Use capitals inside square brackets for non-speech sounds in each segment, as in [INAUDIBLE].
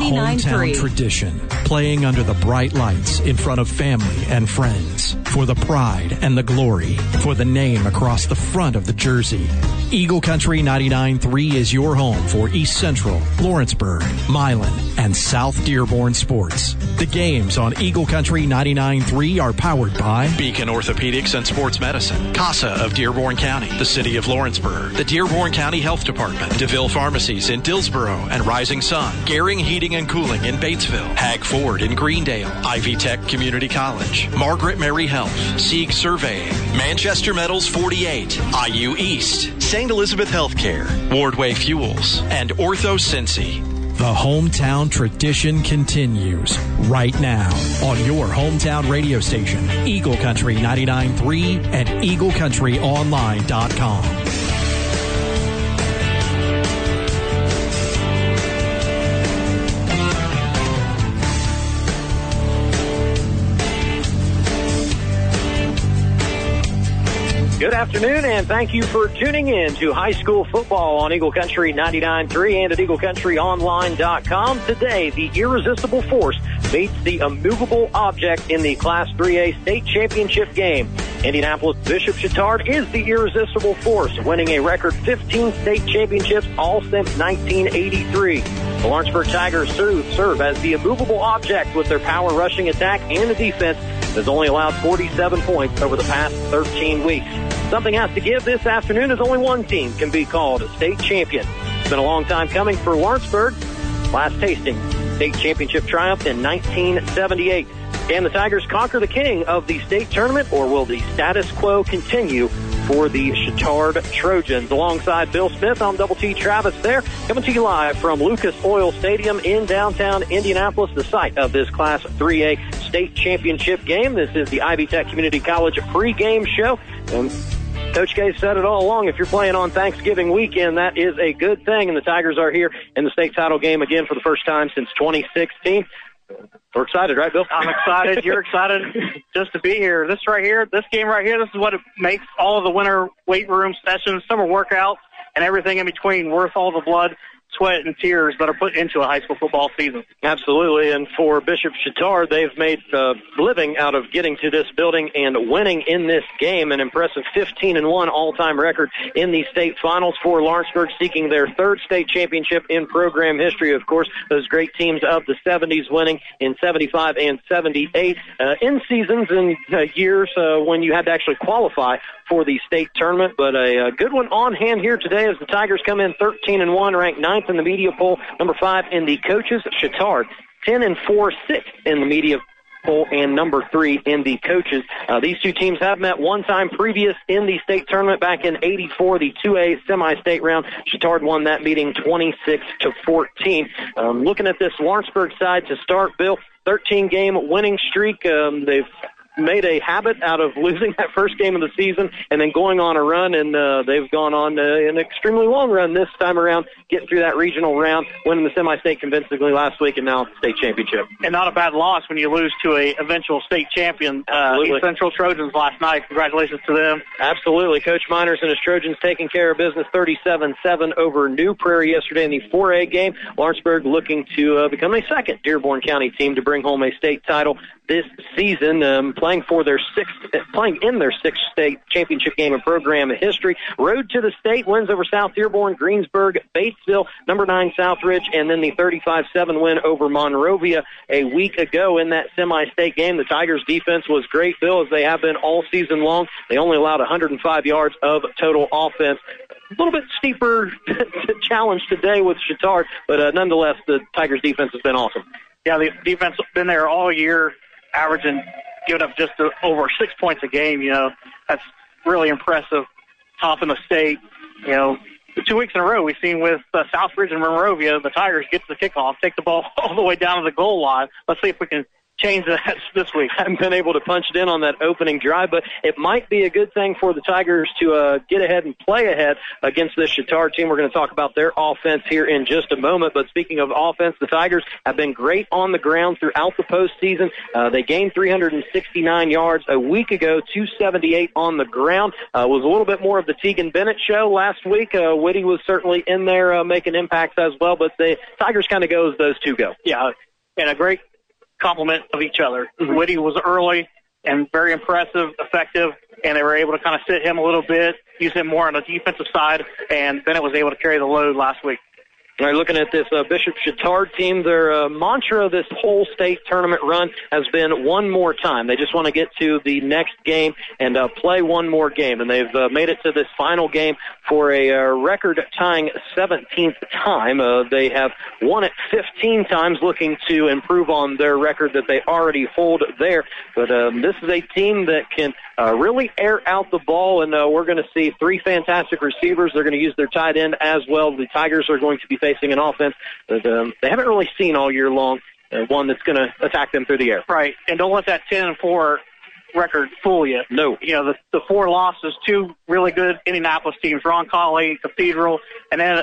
99.3. tradition, playing under the bright lights in front of family and friends, for the pride and the glory, for the name across the front of the jersey. Eagle Country 99.3 is your home for East Central, Lawrenceburg, Milan, and South Dearborn sports. The games on Eagle Country 99.3 are powered by Beacon Orthopedics and Sports Medicine, CASA of Dearborn County, the City of Lawrenceburg, the Dearborn County Health Department, DeVille Pharmacies in Dillsboro and Rising Sun, Garing Heating and Cooling in Batesville, Hag Ford in Greendale, Ivy Tech Community College, Margaret Mary Health, Sieg Surveying, Manchester Metals 48, IU East, St. Elizabeth Healthcare, Wardway Fuels, and Ortho Cincy. The hometown tradition continues right now on your hometown radio station, Eagle Country 99.3 and EagleCountryOnline.com. Good afternoon, and thank you for tuning in to high school football on Eagle Country 99.3 and at EagleCountryOnline.com. Today, the irresistible force meets the immovable object in the Class 3A state championship game. Indianapolis Bishop Chatard is the irresistible force, winning a record 15 state championships all since 1983. The Lawrenceburg Tigers serve as the immovable object with their power rushing attack and the defense has only allowed 47 points over the past 13 weeks. Something has to give this afternoon as only one team can be called a state champion. It's been a long time coming for Lawrenceburg. Last tasting state championship triumph in 1978. Can the Tigers conquer the king of the state tournament or will the status quo continue for the Chatard Trojans? Alongside Bill Smith, I'm Double T Travis there, coming to you live from Lucas Oil Stadium in downtown Indianapolis, the site of this Class 3A state championship game. This is the Ivy Tech Community College pregame show. And Coach K said it all along. If you're playing on Thanksgiving weekend, that is a good thing. And the Tigers are here in the state title game again for the first time since 2016. We're excited, right, Bill? I'm excited. You're excited just to be here. This right here, this game right here, this is what makes all of the winter weight room sessions, summer workouts, and everything in between worth all the blood sweat and tears that are put into a high school football season. Absolutely, and for Bishop Chatard, they've made a living out of getting to this building and winning in this game. An impressive 15 and one all-time record in the state finals for Lawrenceburg, seeking their third state championship in program history. Of course, those great teams of the 70s winning in 75 and 78 uh, in seasons and uh, years uh, when you had to actually qualify for the state tournament. But a, a good one on hand here today as the Tigers come in 13 and one, ranked in the media poll, number five in the coaches. Chatard 10 and four, sixth in the media poll, and number three in the coaches. Uh, these two teams have met one time previous in the state tournament back in '84, the 2A semi-state round. Chatard won that meeting 26 to 14. Um, looking at this Lawrenceburg side to start, Bill. 13 game winning streak. Um, they've made a habit out of losing [LAUGHS] that first game of the season and then going on a run, and uh, they've gone on uh, an extremely long run this time around, getting through that regional round, winning the semi-state convincingly last week, and now state championship. And not a bad loss when you lose to a eventual state champion, uh, East Central Trojans last night. Congratulations to them. Absolutely. Coach Miners and his Trojans taking care of business 37-7 over New Prairie yesterday in the 4A game. Lawrenceburg looking to uh, become a second Dearborn County team to bring home a state title this season, um, playing for their sixth, playing in their sixth state championship game in program history. Road to the state wins over South Dearborn, Greensburg, Batesville, number nine Southridge, and then the 35-7 win over Monrovia a week ago in that semi-state game. The Tigers' defense was great, Bill, as they have been all season long. They only allowed 105 yards of total offense. A little bit steeper [LAUGHS] challenge today with Chatard, but uh, nonetheless, the Tigers' defense has been awesome. Yeah, the defense been there all year averaging, giving up just over six points a game. You know, that's really impressive. Top in the state. You know, two weeks in a row we've seen with uh, Southridge and Monrovia, the Tigers get the kickoff, take the ball [LAUGHS] all the way down to the goal line. Let's see if we can change that this week. I haven't been able to punch it in on that opening drive, but it might be a good thing for the Tigers to uh, get ahead and play ahead against this Chatard team. We're going to talk about their offense here in just a moment. But speaking of offense, the Tigers have been great on the ground throughout the postseason. Uh, they gained 369 yards a week ago, 278 on the ground. Uh, was a little bit more of the Tegan Bennett show last week. Uh, Whitty was certainly in there uh, making impacts as well, but the Tigers kind of go as those two go. Yeah, and a great complement of each other. Mm-hmm. Whitty was early and very impressive, effective, and they were able to kind of sit him a little bit, use him more on the defensive side, and Bennett was able to carry the load last week. All right, looking at this uh, Bishop Chatard team, their uh, mantra this whole state tournament run has been one more time. They just want to get to the next game and uh, play one more game, and they've uh, made it to this final game for a uh, record-tying 17th time. Uh, they have won it 15 times, looking to improve on their record that they already hold there. But um, this is a team that can uh, really air out the ball, and uh, we're going to see three fantastic receivers. They're going to use their tight end as well. The Tigers are going to be facing an offense that um, they haven't really seen all year long. Uh, one that's going to attack them through the air. Right, and don't let that ten and four record fool you. No. You know, the, the four losses, two really good Indianapolis teams, Roncalli, Cathedral, and then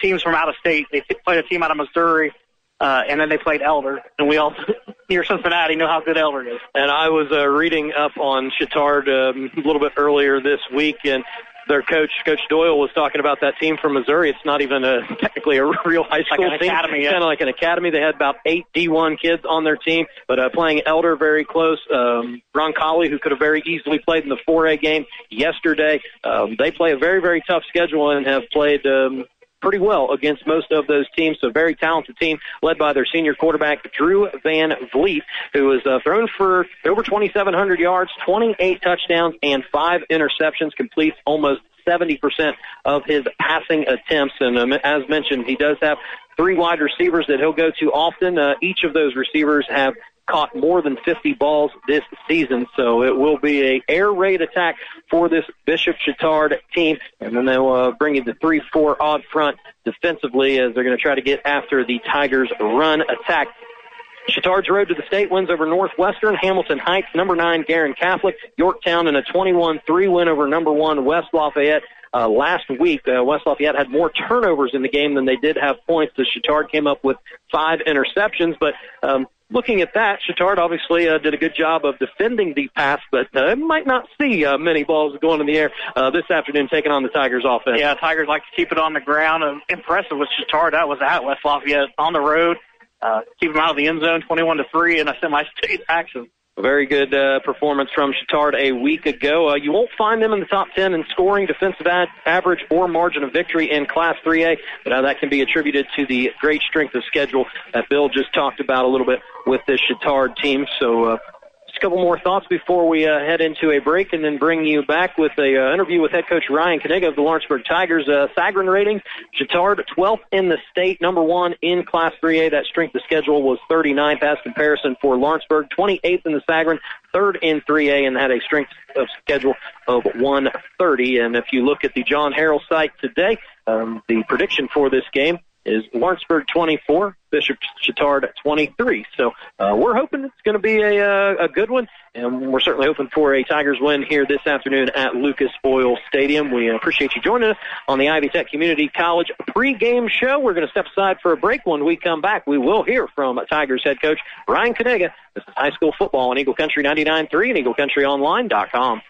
teams from out of state. They played a team out of Missouri, uh, and then they played Elder, and we all [LAUGHS] near Cincinnati know how good Elder is. And I was uh, reading up on Chatard um, a little bit earlier this week, and their coach, Coach Doyle, was talking about that team from Missouri. It's not even a technically a [LAUGHS] real high school like team. Academy, yeah. Kind of like an academy. They had about eight D1 kids on their team, but uh, playing Elder very close. Um, Roncalli, who could have very easily played in the 4A game yesterday. Um, they play a very very tough schedule and have played um, pretty well against most of those teams. So very talented team led by their senior quarterback, Drew Van Vliet, who has uh, thrown for over 2,700 yards, 28 touchdowns, and five interceptions, completes almost 70% of his passing attempts. And um, as mentioned, he does have three wide receivers that he'll go to often. Uh, each of those receivers have caught more than 50 balls this season. So it will be a air raid attack for this Bishop Chatard team. And then they'll uh, bring you the 3-4 odd front defensively as they're going to try to get after the Tigers run attack. Chatard's road to the state wins over Northwestern, Hamilton Heights, number nine, Guerin Catholic, Yorktown, and a 21-3 win over number one, West Lafayette. Uh, last week, uh, West Lafayette had more turnovers in the game than they did have points. The Chatard came up with five interceptions, but um, looking at that, Chatard obviously uh, did a good job of defending the pass, but uh, might not see uh, many balls going in the air uh, this afternoon taking on the Tigers offense. Yeah, Tigers like to keep it on the ground. Uh, impressive with Chatard. That was at West Lafayette on the road. Uh, keep them out of the end zone, 21 to 3 in a semi-state action. Very good uh, performance from Chatard a week ago. Uh, you won't find them in the top 10 in scoring, defensive ad- average, or margin of victory in Class 3A, but uh, that can be attributed to the great strength of schedule that Bill just talked about a little bit with this Chatard team. So uh, just a couple more thoughts before we uh, head into a break and then bring you back with a uh, interview with head coach Ryan Kaniga of the Lawrenceburg Tigers. Uh, Sagarin rating, Chatard 12th in the state, number one in Class 3A. That strength of schedule was 39th as comparison for Lawrenceburg, 28th in the Sagarin, third in 3A, and had a strength of schedule of 130. And if you look at the John Harrell site today, um, the prediction for this game is Lawrenceburg 24, Bishop Chatard 23. So uh, we're hoping it's going to be a, uh, a good one, and we're certainly hoping for a Tigers win here this afternoon at Lucas Oil Stadium. We appreciate you joining us on the Ivy Tech Community College pregame show. We're going to step aside for a break. When we come back, we will hear from Tigers head coach Ryan Kaniga. This is high school football on Eagle Country 99.3 and EagleCountryOnline.com.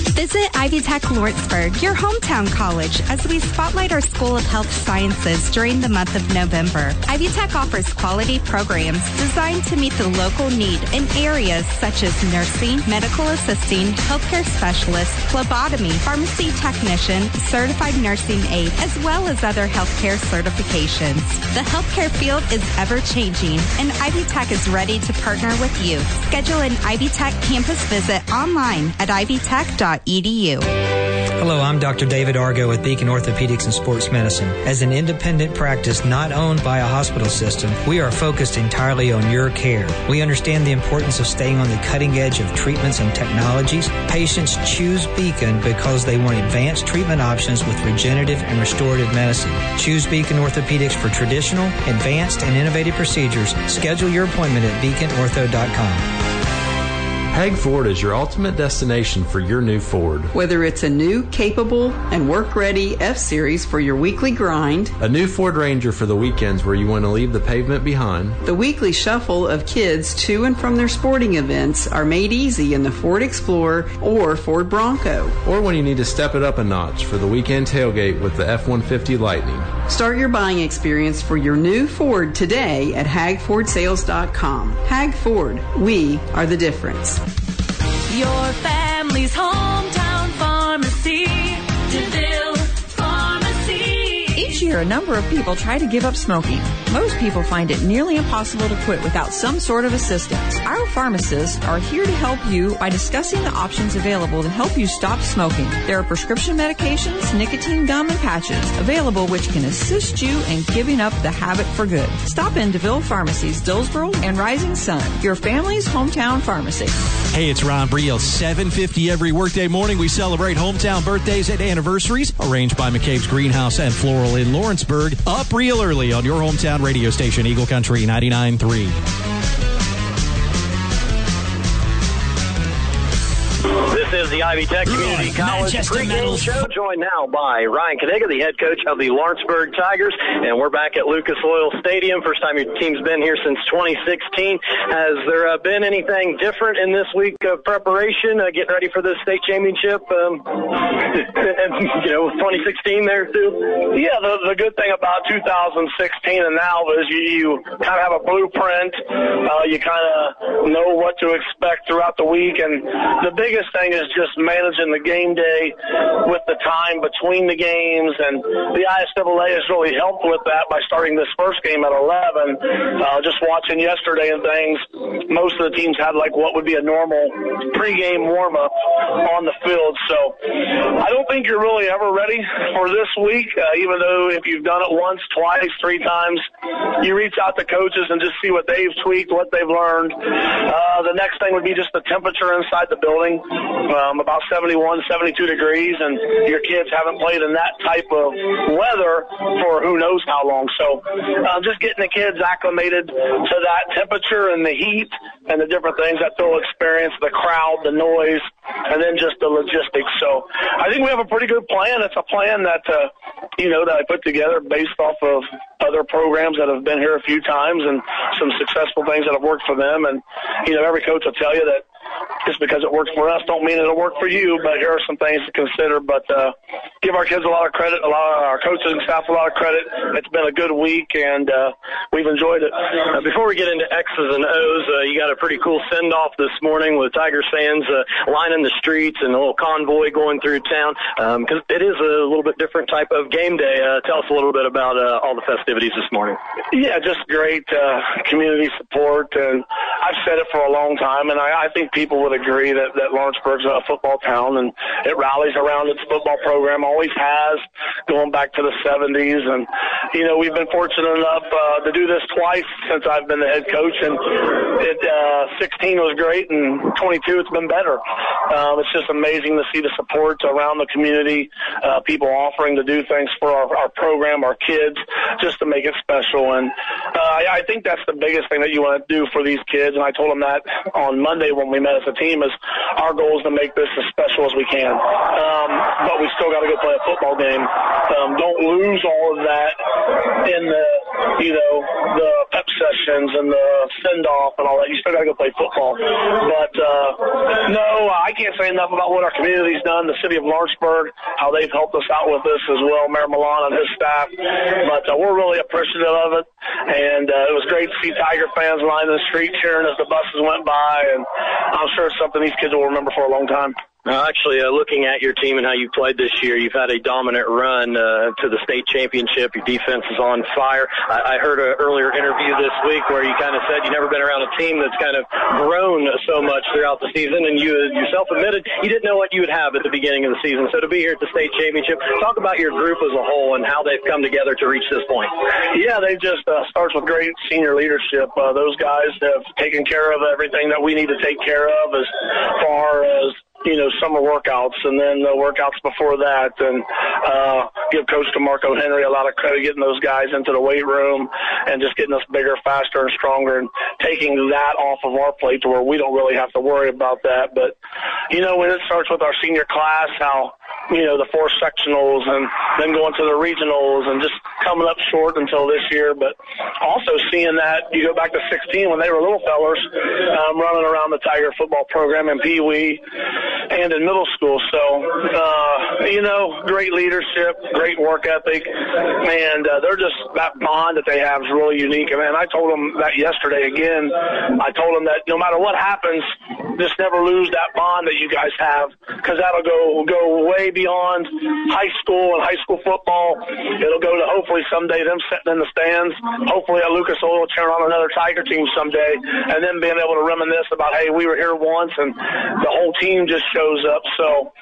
Visit Ivy Tech Lawrenceburg, your hometown college, as we spotlight our School of Health Sciences during the month of November. Ivy Tech offers quality programs designed to meet the local need in areas such as nursing, medical assisting, healthcare specialist, phlebotomy, pharmacy technician, certified nursing aide, as well as other healthcare certifications. The healthcare field is ever changing, and Ivy Tech is ready to partner with you. Schedule an Ivy Tech campus visit online at Hello, I'm Dr. David Argo with Beacon Orthopedics and Sports Medicine. As an independent practice not owned by a hospital system, we are focused entirely on your care. We understand the importance of staying on the cutting edge of treatments and technologies. Patients choose Beacon because they want advanced treatment options with regenerative and restorative medicine. Choose Beacon Orthopedics for traditional, advanced, and innovative procedures. Schedule your appointment at beaconortho.com. Hag Ford is your ultimate destination for your new Ford. Whether it's a new, capable, and work ready F Series for your weekly grind, a new Ford Ranger for the weekends where you want to leave the pavement behind, the weekly shuffle of kids to and from their sporting events are made easy in the Ford Explorer or Ford Bronco. Or when you need to step it up a notch for the weekend tailgate with the F 150 Lightning. Start your buying experience for your new Ford today at hagfordsales.com. Hag Ford, we are the difference. Your family's hometown year, a number of people try to give up smoking. Most people find it nearly impossible to quit without some sort of assistance. Our pharmacists are here to help you by discussing the options available to help you stop smoking. There are prescription medications, nicotine gum, and patches available which can assist you in giving up the habit for good. Stop in DeVille Pharmacies, Dillsboro, and Rising Sun, your family's hometown pharmacy. Hey, it's Ron Briel. 750 every workday morning. We celebrate hometown birthdays and anniversaries arranged by McCabe's Greenhouse and Floral in Lawrenceburg. Up real early on your hometown radio station, Eagle Country 99.3. is the Ivy Tech Community College pregame show, joined now by Ryan Kaniga, the head coach of the Lawrenceburg Tigers, and we're back at Lucas Oil Stadium. First time your team's been here since 2016. Has there uh, been anything different in this week of preparation, uh, getting ready for the state championship? Um, [LAUGHS] and, you know, 2016 there too. Yeah, the, the good thing about 2016 and now is you, you kind of have a blueprint. Uh, you kind of know what to expect throughout the week, and the biggest thing is just managing the game day with the time between the games, and the IHSAA has really helped with that by starting this first game at 11. Uh, just watching yesterday and things, most of the teams had like what would be a normal pregame warm up on the field. So I don't think you're really ever ready for this week, uh, even though if you've done it once, twice, three times, you reach out to coaches and just see what they've tweaked, what they've learned. Uh, the next thing would be just the temperature inside the building um, about 71, 72 degrees, and your kids haven't played in that type of weather for who knows how long. So uh, just getting the kids acclimated to that temperature and the heat and the different things that they'll experience, the crowd, the noise, and then just the logistics. So I think we have a pretty good plan. It's a plan that, uh, you know, that I put together based off of other programs that have been here a few times and some successful things that have worked for them. And, you know, every coach will tell you that just because it works for us don't mean it'll work for you, but here are some things to consider. But uh, give our kids a lot of credit, a lot of our coaches and staff a lot of credit. It's been a good week, and uh, we've enjoyed it. Uh, before we get into X's and O's, uh, you got a pretty cool send off this morning with Tiger fans uh, lining the streets and a little convoy going through town because um, it is a little bit different type of game day. Uh, tell us a little bit about uh, all the festivities this morning. Yeah, just great uh, community support, and I've said it for a long time, and I, I think people would agree that, that Lawrenceburg's a football town and it rallies around its football program, always has, going back to the 70s. And, you know, we've been fortunate enough uh, to do this twice since I've been the head coach. And it, uh, 16 was great, and 22 it's been better. Um, it's just amazing to see the support around the community, uh, people offering to do things for our, our program, our kids, just to make it special. And uh, I, I think that's the biggest thing that you want to do for these kids. And I told them that on Monday when we met as a team is our goal is to make this as special as we can. Um, but we still got to go play a football game. Um, don't lose all of that in the, you know, the pep sessions and the send off and all that. You still got to go play football. But uh, no, I can't say enough about what our community's done. The city of Lawrenceburg, how they've helped us out with this as well. Mayor Mollaun and his staff. But uh, we're really appreciative of it, and uh, it was great to see Tiger fans lining the street cheering as the buses went by, and I'm sure it's something these kids will remember for a long time. Uh, actually, uh, looking at your team and how you played this year, you've had a dominant run uh, to the state championship. Your defense is on fire. I, I heard an earlier interview this week where you kind of said you've never been around a team that's kind of grown so much throughout the season, and you yourself admitted you didn't know what you would have at the beginning of the season. So to be here at the state championship, talk about your group as a whole and how they've come together to reach this point. Yeah, they just uh, starts with great senior leadership. Uh, those guys have taken care of everything that we need to take care of as far as you know, summer workouts and then the workouts before that and uh give Coach DeMarco Henry a lot of credit getting those guys into the weight room and just getting us bigger, faster and stronger and taking that off of our plate to where we don't really have to worry about that. But you know, when it starts with our senior class, how you know, the four sectionals and then going to the regionals and just coming up short until this year. But also seeing that you go back to 16 when they were little fellers um, running around the Tiger football program in Pee Wee and in middle school. So, uh, you know, great leadership, great work ethic, and uh, they're just that bond that they have is really unique. And man, I told them that yesterday again. I told them that no matter what happens, just never lose that bond that you guys have because that'll go go way beyond high school and high school football. It'll go to hopefully someday them sitting in the stands. Hopefully at Lucas Oil cheering on another Tiger team someday, and then being able to reminisce about hey, we were here once, and the whole team just shows up. So,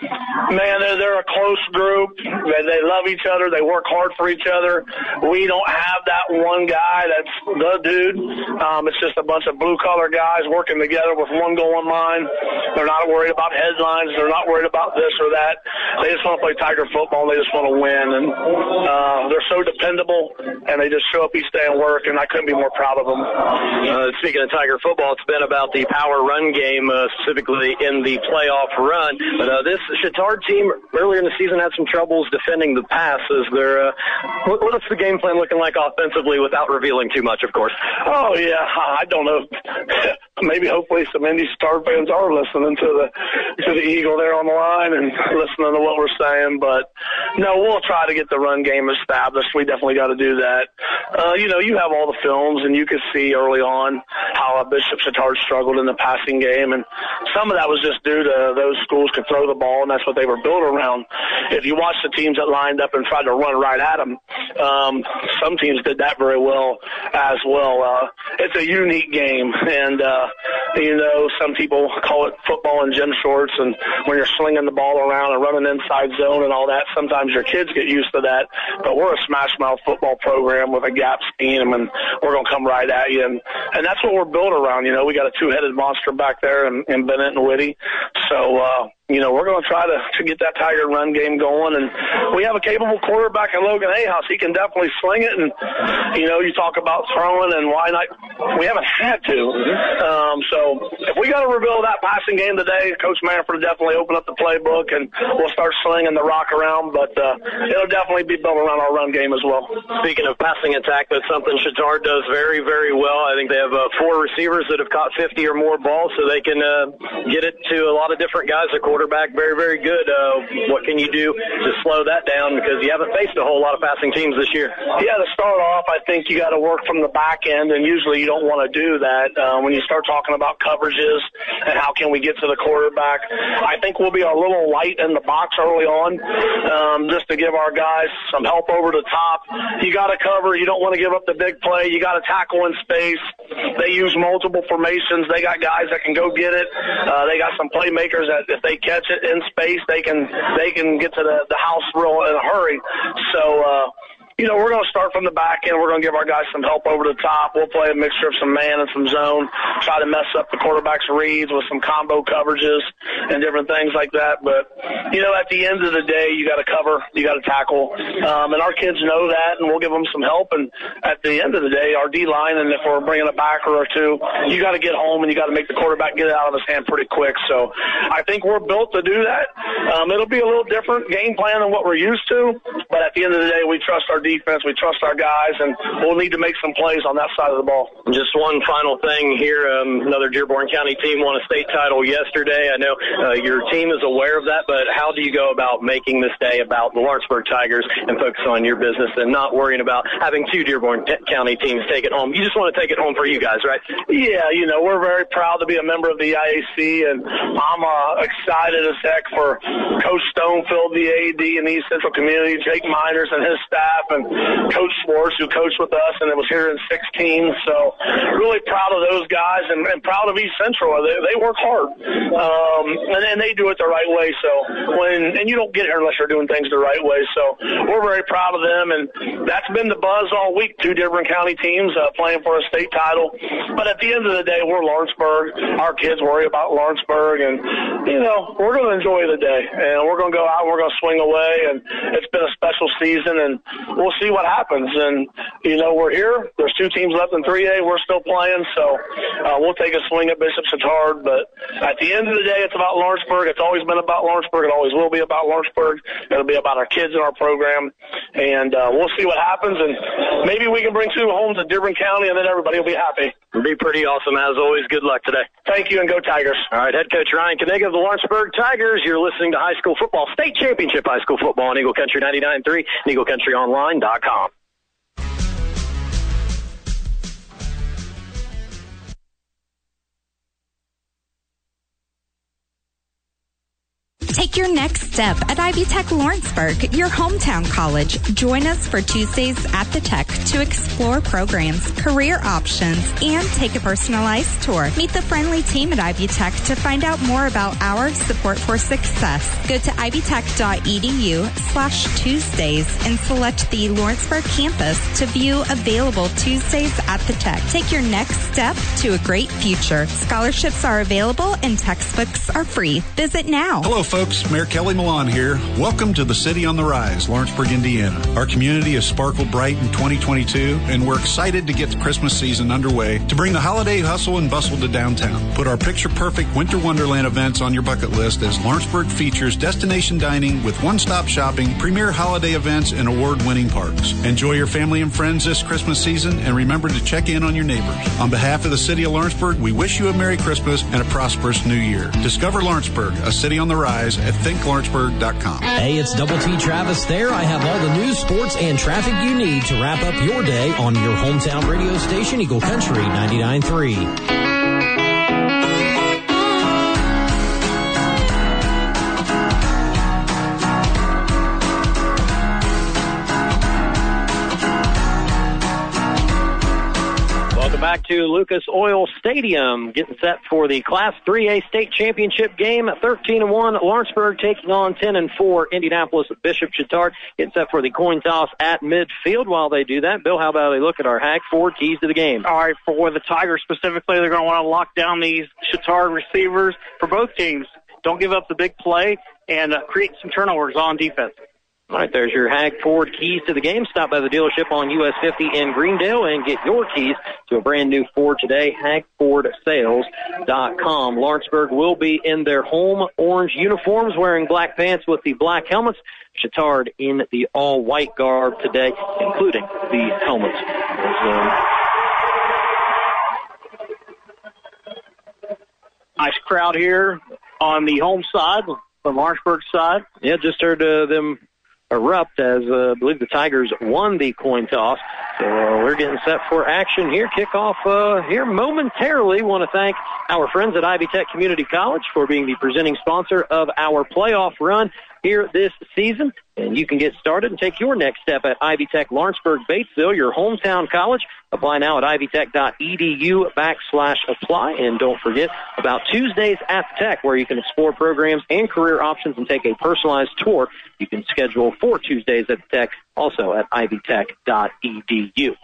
man, they're, they're a close group. They, they love each other. They work hard for each other. We don't have that one guy that's the dude. Um, it's just a bunch of blue collar guys working together with one goal in mind. They're not worried about headlines. They're not worried about this or that. They just want to play Tiger football. They just want to win. And uh, they're so dependable, and they just show up each day and work. And I couldn't be more proud of them. Uh, speaking of Tiger football, it's been about the power run game, uh, specifically in the playoff run. But uh, this Chatard team earlier in the season had some troubles defending the pass. Is there? Uh, what, what's the game plan looking like offensively, without revealing too much, of course? Oh yeah, I don't know. [LAUGHS] Maybe hopefully some Indy Star fans are listening to the to the Eagle there on the line and listening to what we're saying. But no, we'll try to get the run game established. We definitely got to do that. Uh, you know, you have all the films and you could see early on how Bishop Chatard struggled in the passing game, and some of that was just due to those schools could throw the ball, and that's what they were built around. If you watch the teams that lined up and tried to run right at them, um, some teams did that very well as well. Uh, it's a unique game, and uh, you know some people call it football in gym shorts, and when you're slinging the ball around and running inside zone and all that, sometimes your kids get used to that. But we're a smash mouth football program with a gap scheme, and we're to come right at you, and and that's what we're built around. You know, we got a two-headed monster back there in, in Bennett and Whitty, so. Uh you know, we're going to try to, to get that Tiger run game going. And we have a capable quarterback in Logan Ahaus. He can definitely sling it. And, you know, you talk about throwing and why not? We haven't had to. Um, so if we got to rebuild that passing game today, Coach Manfred will definitely open up the playbook and we'll start slinging the rock around. But uh, it'll definitely be built around our run game as well. Speaking of passing attack, that's something Chatard does very, very well. I think they have uh, four receivers that have caught 50 or more balls, so they can uh, get it to a lot of different guys. A quarterback, very, very good. Uh, what can you do to slow that down? Because you haven't faced a whole lot of passing teams this year. Yeah, to start off, I think you got to work from the back end, and usually you don't want to do that uh, when you start talking about coverages and how can we get to the quarterback. I think we'll be a little light in the box early on, um, just to give our guys some help over the top. You got to cover. You don't want to give up the big play. You got to tackle in space. They use multiple formations. They got guys that can go get it. Uh, they got some playmakers that if they catch it in space, they can they can get to the the house real in a hurry. So. uh you know, we're going to start from the back end. We're going to give our guys some help over the top. We'll play a mixture of some man and some zone, try to mess up the quarterback's reads with some combo coverages and different things like that. But, you know, at the end of the day, you got to cover, you got to tackle. Um, and our kids know that, and we'll give them some help. And at the end of the day, our D line, and if we're bringing a backer or two, you got to get home and you got to make the quarterback get it out of his hand pretty quick. So I think we're built to do that. Um, it'll be a little different game plan than what we're used to, but at the end of the day, we trust our defense. We trust our guys, and we'll need to make some plays on that side of the ball. Just one final thing here. Um, another Dearborn County team won a state title yesterday. I know uh, your team is aware of that, but how do you go about making this day about the Lawrenceburg Tigers and focus on your business and not worrying about having two Dearborn County teams take it home? You just want to take it home for you guys, right? Yeah, you know, we're very proud to be a member of the IAC, and I'm uh, excited as heck for Coach Stonefield, the AD, and the East Central community, Jake Miners and his staff, and Coach Schwartz, who coached with us and it was here in 16. So really proud of those guys and, and proud of East Central. They, they work hard, um, and, and they do it the right way. So when and you don't get here unless you're doing things the right way. So we're very proud of them, and that's been the buzz all week. Two different county teams uh, playing for a state title, but at the end of the day, we're Lawrenceburg. Our kids worry about Lawrenceburg, and you know we're going to enjoy the day, and we're going to go out, and we're going to swing away, and it's been a special season, and we'll see what happens. And you know we're here. There's two teams left in 3A. We're still playing, so uh, we'll take a swing at Bishop Chatard. But at the end of the day, it's about Lawrenceburg. It's always been about Lawrenceburg. It always will be about Lawrenceburg. It'll be about our kids in our program, and uh, we'll see what happens. And maybe we can bring two home to Dearborn County, and then everybody will be happy. It'll be pretty awesome as always. Good luck today. Thank you, and go Tigers. All right, head coach Ryan Kaniga of the Lawrenceburg Tigers. You're listening to high school football, state championship high school football on Eagle Country 99.3 and EagleCountryOnline.com. Take your next step at Ivy Tech Lawrenceburg, your hometown college. Join us for Tuesdays at the Tech to explore programs, career options, and take a personalized tour. Meet the friendly team at Ivy Tech to find out more about our support for success. Go to ivytech.edu slash Tuesdays and select the Lawrenceburg campus to view available Tuesdays at the Tech. Take your next step to a great future. Scholarships are available and textbooks are free. Visit now. Hello, folks. Mayor Kelly Mollaun here. Welcome to the City on the Rise, Lawrenceburg, Indiana. Our community has sparkled bright in 2022, and we're excited to get the Christmas season underway to bring the holiday hustle and bustle to downtown. Put our picture perfect Winter Wonderland events on your bucket list as Lawrenceburg features destination dining with one stop shopping, premier holiday events, and award winning parks. Enjoy your family and friends this Christmas season, and remember to check in on your neighbors. On behalf of the City of Lawrenceburg, we wish you a Merry Christmas and a prosperous New Year. Discover Lawrenceburg, a city on the rise at thinklawrenceburg.com. Hey, it's Double T Travis there. I have all the news, sports, and traffic you need to wrap up your day on your hometown radio station, Eagle Country 99.3. back to Lucas Oil Stadium, getting set for the Class 3A state championship game. 13 and 1, Lawrenceburg taking on 10 and 4, Indianapolis Bishop Chatard. Getting set for the coin toss at midfield. While they do that, Bill, how about they look at our Hag Ford keys to the game? All right, for the Tigers specifically, they're going to want to lock down these Chatard receivers for both teams. Don't give up the big play and uh, create some turnovers on defense. All right, there's your Hag Ford keys to the game. Stop by the dealership on US 50 in Greendale and get your keys to a brand new Ford today. HagFordSales.com. Lawrenceburg will be in their home orange uniforms, wearing black pants with the black helmets. Chatard in the all white garb today, including the helmets. Nice crowd here on the home side, the Lawrenceburg side. Yeah, just heard uh, them erupt as uh, I believe the Tigers won the coin toss. So uh, we're getting set for action here. Kickoff uh, here momentarily. Want to thank our friends at Ivy Tech Community College for being the presenting sponsor of our playoff run here this season. And you can get started and take your next step at Ivy Tech Lawrenceburg Batesville, your hometown college. Apply now at ivytech.edu backslash apply. And don't forget about Tuesdays at the Tech, where you can explore programs and career options and take a personalized tour. You can schedule for Tuesdays at the Tech also at ivytech.edu.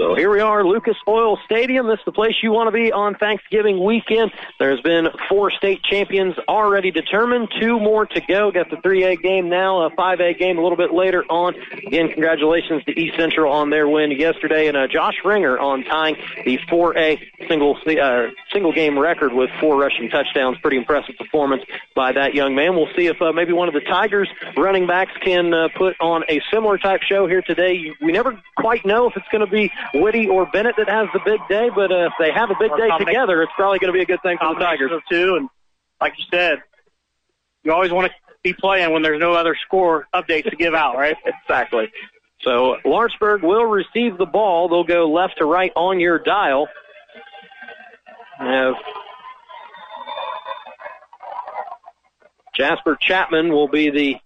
So here we are, Lucas Oil Stadium. This is the place you want to be on Thanksgiving weekend. There's been four state champions already determined, two more to go. Got the 3A game now, a 5A game a little bit later on. Again, congratulations to East Central on their win yesterday, and uh, Josh Ringer on tying the 4A single uh, single game record with four rushing touchdowns. Pretty impressive performance by that young man. We'll see if uh, maybe one of the Tigers running backs can uh, put on a similar type show here today. We never quite know if it's going to be Whitty or Bennett that has the big day, but uh, if they have a big day together, it's probably going to be a good thing for the Tigers. too. And like you said, you always want to be playing when there's no other score updates to give out, right? [LAUGHS] exactly. So Lawrenceburg will receive the ball. They'll go left to right on your dial. Have Jasper Chapman will be the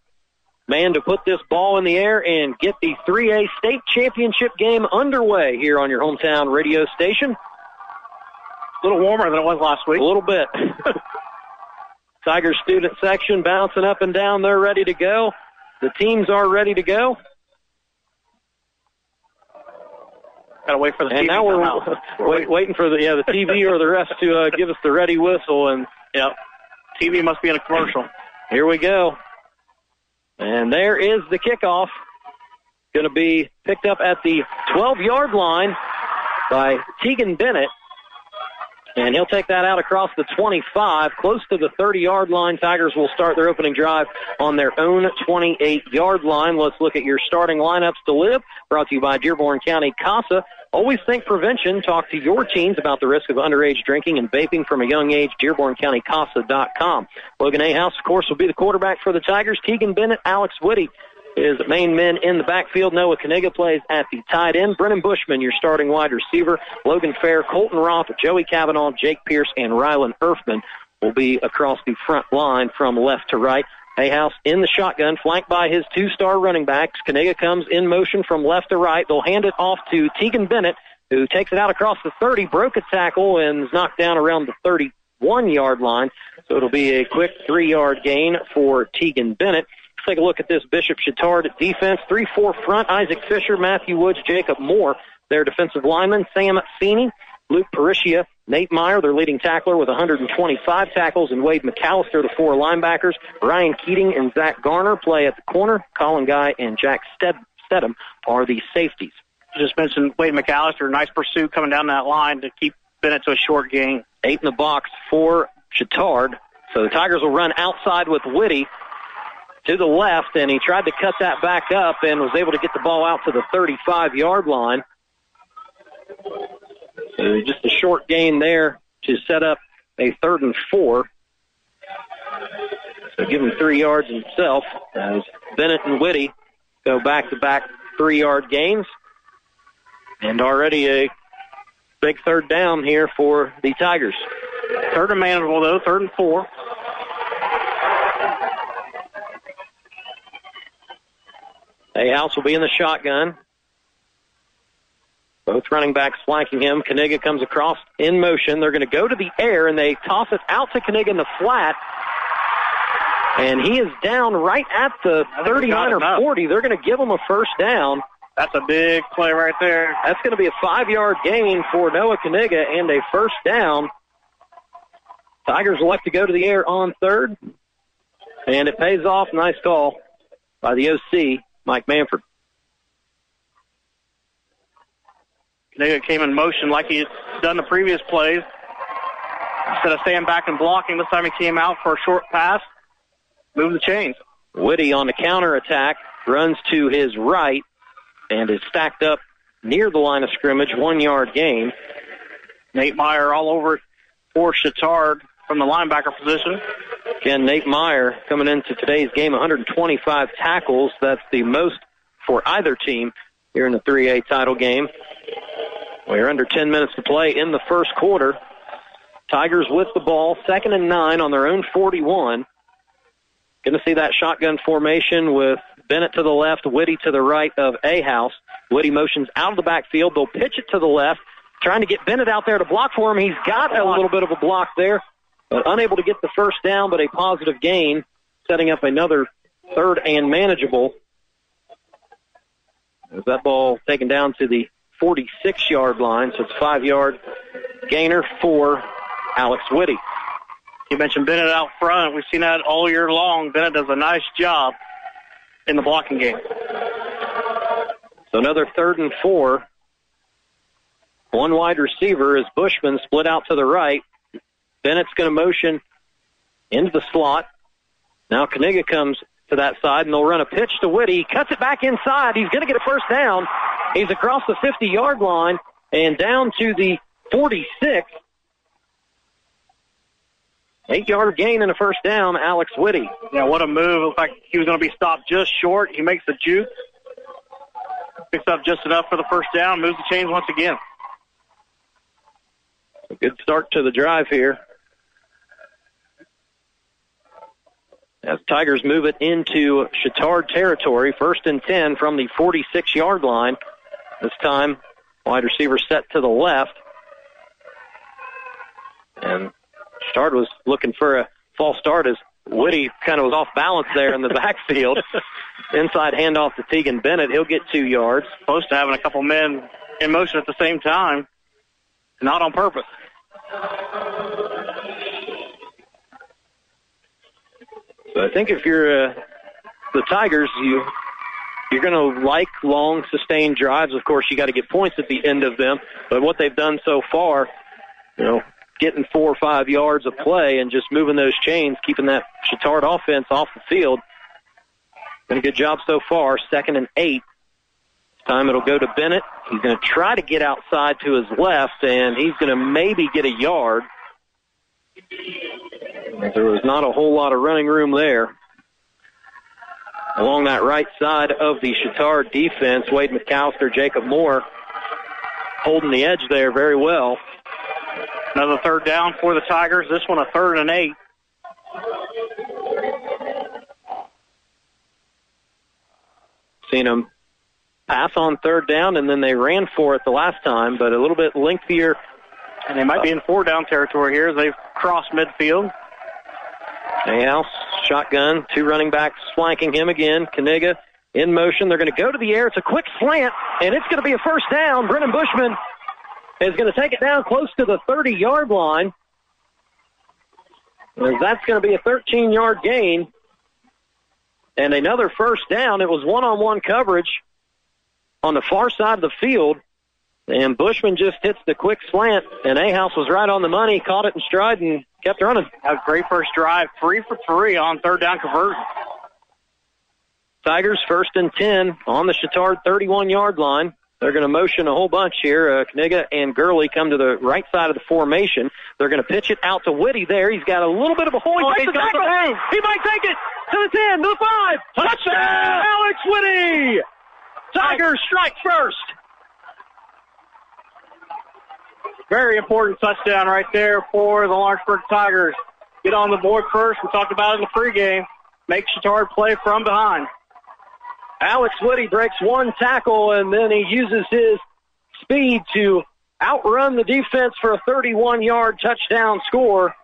man to put this ball in the air and get the 3A state championship game underway here on your hometown radio station. A little warmer than it was last week. A little bit. [LAUGHS] Tiger student section bouncing up and down. They're ready to go. The teams are ready to go. Gotta wait for the and TV now we're out. [LAUGHS] wait, waiting for the yeah the TV or the rest to uh, give us the ready whistle. And Yep. TV must be in a commercial. here we go. And there is the kickoff. Going to be picked up at the 12 yard line by Tegan Bennett. And he'll take that out across the 25, close to the 30 yard line. Tigers will start their opening drive on their own 28 yard line. Let's look at your starting lineups to live. Brought to you by Dearborn County CASA. Always think prevention. Talk to your teens about the risk of underage drinking and vaping from a young age. DearbornCountyCASA.com. Logan Ahaus, of course, will be the quarterback for the Tigers. Tegan Bennett, Alex Whitty is main men in the backfield. Noah Kaniga plays at the tight end. Brennan Bushman, your starting wide receiver. Logan Fair, Colton Roth, Joey Kavanaugh, Jake Pierce, and Rylan Erfman will be across the front line from left to right. Ahaus in the shotgun, flanked by his two-star running backs. Kaniga comes in motion from left to right. They'll hand it off to Tegan Bennett, who takes it out across the 30, broke a tackle, and is knocked down around the 31-yard line. So it'll be a quick three-yard gain for Tegan Bennett. Let's take a look at this Bishop Chatard defense. 3-4 front, Isaac Fisher, Matthew Woods, Jacob Moore. Their defensive lineman, Sam Feeney, Luke Parishia, Nate Meyer, their leading tackler with 125 tackles, and Wade McAllister, the four linebackers. Ryan Keating and Zach Garner play at the corner. Colin Guy and Jack Sted- Stedham are the safeties. Just mentioned Wade McAllister. Nice pursuit coming down that line to keep Bennett to a short gain. Eight in the box for Chatard. So the Tigers will run outside with Whitty to the left, and he tried to cut that back up and was able to get the ball out to the 35 yard line. So just a short gain there to set up a third and four. So give him three yards himself as Bennett and Whitty go back to back three yard gains. And already a big third down here for the Tigers. Third and manageable though, third and four. House will be in the shotgun. Both running backs flanking him. Kaniga comes across in motion. They're going to go to the air and they toss it out to Kaniga in the flat. And he is down right at the I think we got 39 or enough. 40. They're going to give him a first down. That's a big play right there. That's going to be a five yard gain for Noah Kaniga and a first down. Tigers elect to go to the air on third. And it pays off. Nice call by the OC, Mike Manford. Kaniga came in motion like he had done the previous plays. Instead of staying back and blocking, this time he came out for a short pass. Move the chains. Whitty on the counter attack runs to his right and is stacked up near the line of scrimmage, one yard gain. Nate Meyer all over for Chatard from the linebacker position. Again, Nate Meyer coming into today's game, 125 tackles. That's the most for either team here in the 3A title game. We're under 10 minutes to play in the first quarter. Tigers with the ball, second and nine on their own 41. Going to see that shotgun formation with Bennett to the left, Whitty to the right of Ahaus. Whitty motions out of the backfield. They'll pitch it to the left, trying to get Bennett out there to block for him. He's got a little bit of a block there, but unable to get the first down, but a positive gain, setting up another third and manageable. As that ball taken down to the 46 yard line, so it's five yard gainer for Alex Whitty. You mentioned Bennett out front. We've seen that all year long. Bennett does a nice job in the blocking game. So another third and four. One wide receiver is Bushman split out to the right. Bennett's going to motion into the slot. Now Kaniga comes to that side, and they'll run a pitch to Whitty. He cuts it back inside. He's going to get a first down. He's across the 50 yard line and down to the 46. Eight yard gain and a first down, Alex Whitty. Yeah, what a move. Looked like he was going to be stopped just short. He makes the juke. Picks up just enough for the first down, moves the chains once again. A good start to the drive here. As Tigers move it into Chatard territory, first and 10 from the 46 yard line. This time, wide receiver set to the left. And Chatard was looking for a false start as Whitty kind of was off balance there in the [LAUGHS] backfield. Inside handoff to Tegan Bennett. He'll get two yards. Close to having a couple men in motion at the same time. Not on purpose. So I think if you're uh, the Tigers, you you're going to like long, sustained drives. Of course, you got to get points at the end of them. But what they've done so far, you know, getting four or five yards of play and just moving those chains, keeping that Chatard offense off the field. Been a good job so far. Second and eight. Time it'll go to Bennett. He's going to try to get outside to his left, and he's going to maybe get a yard. There was not a whole lot of running room there. Along that right side of the Chatard defense, Wade McAllister, Jacob Moore holding the edge there very well. Another third down for the Tigers. This one a third and eight. Seen them pass on third down, and then they ran for it the last time, but a little bit lengthier. And they might be in four down territory here as they've crossed midfield. Mayhouse, shotgun, two running backs flanking him again. Kaniga in motion. They're going to go to the air. It's a quick slant, and it's going to be a first down. Brennan Bushman is going to take it down close to the 30 yard line. As that's going to be a 13 yard gain. And another first down. It was one on one coverage on the far side of the field. And Bushman just hits the quick slant, and Ahaus was right on the money, caught it in stride, and kept running. Had a great first drive, three for three on third down conversion. Tigers first and 10 on the Chatard 31 yard line. They're going to motion a whole bunch here. Uh, Kaniga and Gurley come to the right side of the formation. They're going to pitch it out to Whitty there. He's got a little bit of a hole. Oh, He's got some- He might take it to the 10, to the 5. Touchdown! Alex Whitty! Tigers strike first. Very important touchdown right there for the Lawrenceburg Tigers. Get on the board first. We talked about it in the pregame. Make Chatard play from behind. Alex Whitty breaks one tackle and then he uses his speed to outrun the defense for a 31 yard touchdown score.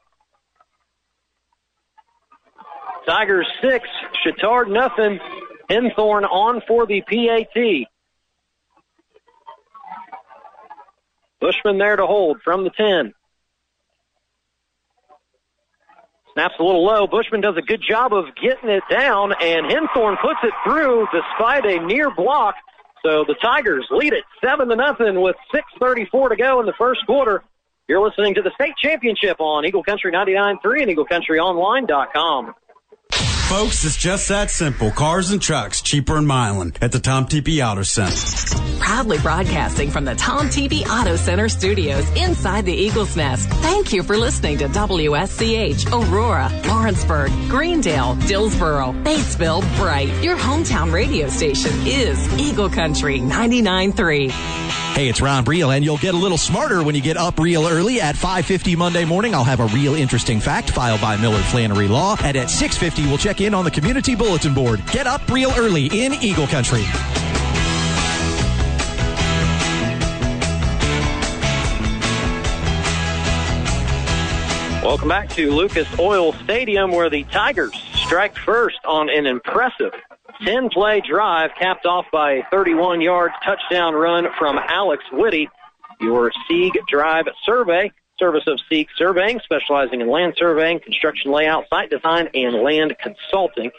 Tigers six, Chatard nothing. Henthorn on for the PAT. Bushman there to hold from the 10. Snaps a little low. Bushman does a good job of getting it down, and Henthorn puts it through despite a near block. So the Tigers lead it seven to nothing with 6:34 to go in the first quarter. You're listening to the state championship on Eagle Country 99.3 and EagleCountryOnline.com. Folks, it's just that simple. Cars and trucks cheaper in Milan at the Tom Tepe Auto Center. Proudly broadcasting from the Tom TV Auto Center studios inside the Eagle's Nest. Thank you for listening to WSCH, Aurora, Lawrenceburg, Greendale, Dillsboro, Batesville, Bright. Your hometown radio station is Eagle Country 99.3. Hey, it's Ron Breel, and you'll get a little smarter when you get up real early at 5.50 Monday morning. I'll have a real interesting fact filed by Miller Flannery Law, and at 6.50 we'll check in on the community bulletin board. Get up real early in Eagle Country. Welcome back to Lucas Oil Stadium where the Tigers strike first on an impressive 10 play drive capped off by a 31 yard touchdown run from Alex Whitty. Your Sieg Drive survey, service of Sieg Surveying, specializing in land surveying, construction layout, site design, and land consulting.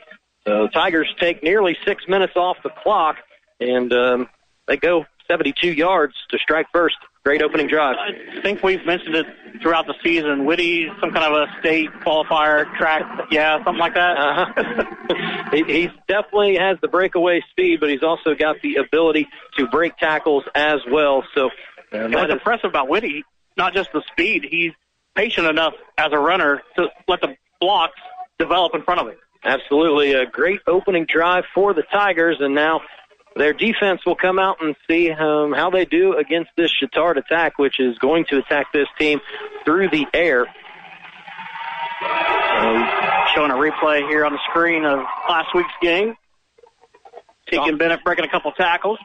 So Tigers take nearly six minutes off the clock, and um, they go 72 yards to strike first. Great opening drive. I think we've mentioned it throughout the season. Whitty, some kind of a state qualifier track, yeah, something like that. Uh-huh. [LAUGHS] he, he definitely has the breakaway speed, but he's also got the ability to break tackles as well. So, and what's impressive about Whitty, not just the speed, he's patient enough as a runner to let the blocks develop in front of him. Absolutely. A great opening drive for the Tigers, and now their defense will come out and see um, how they do against this Chittard attack, which is going to attack this team through the air. Um, showing a replay here on the screen of last week's game. Tegan Bennett breaking a couple tackles.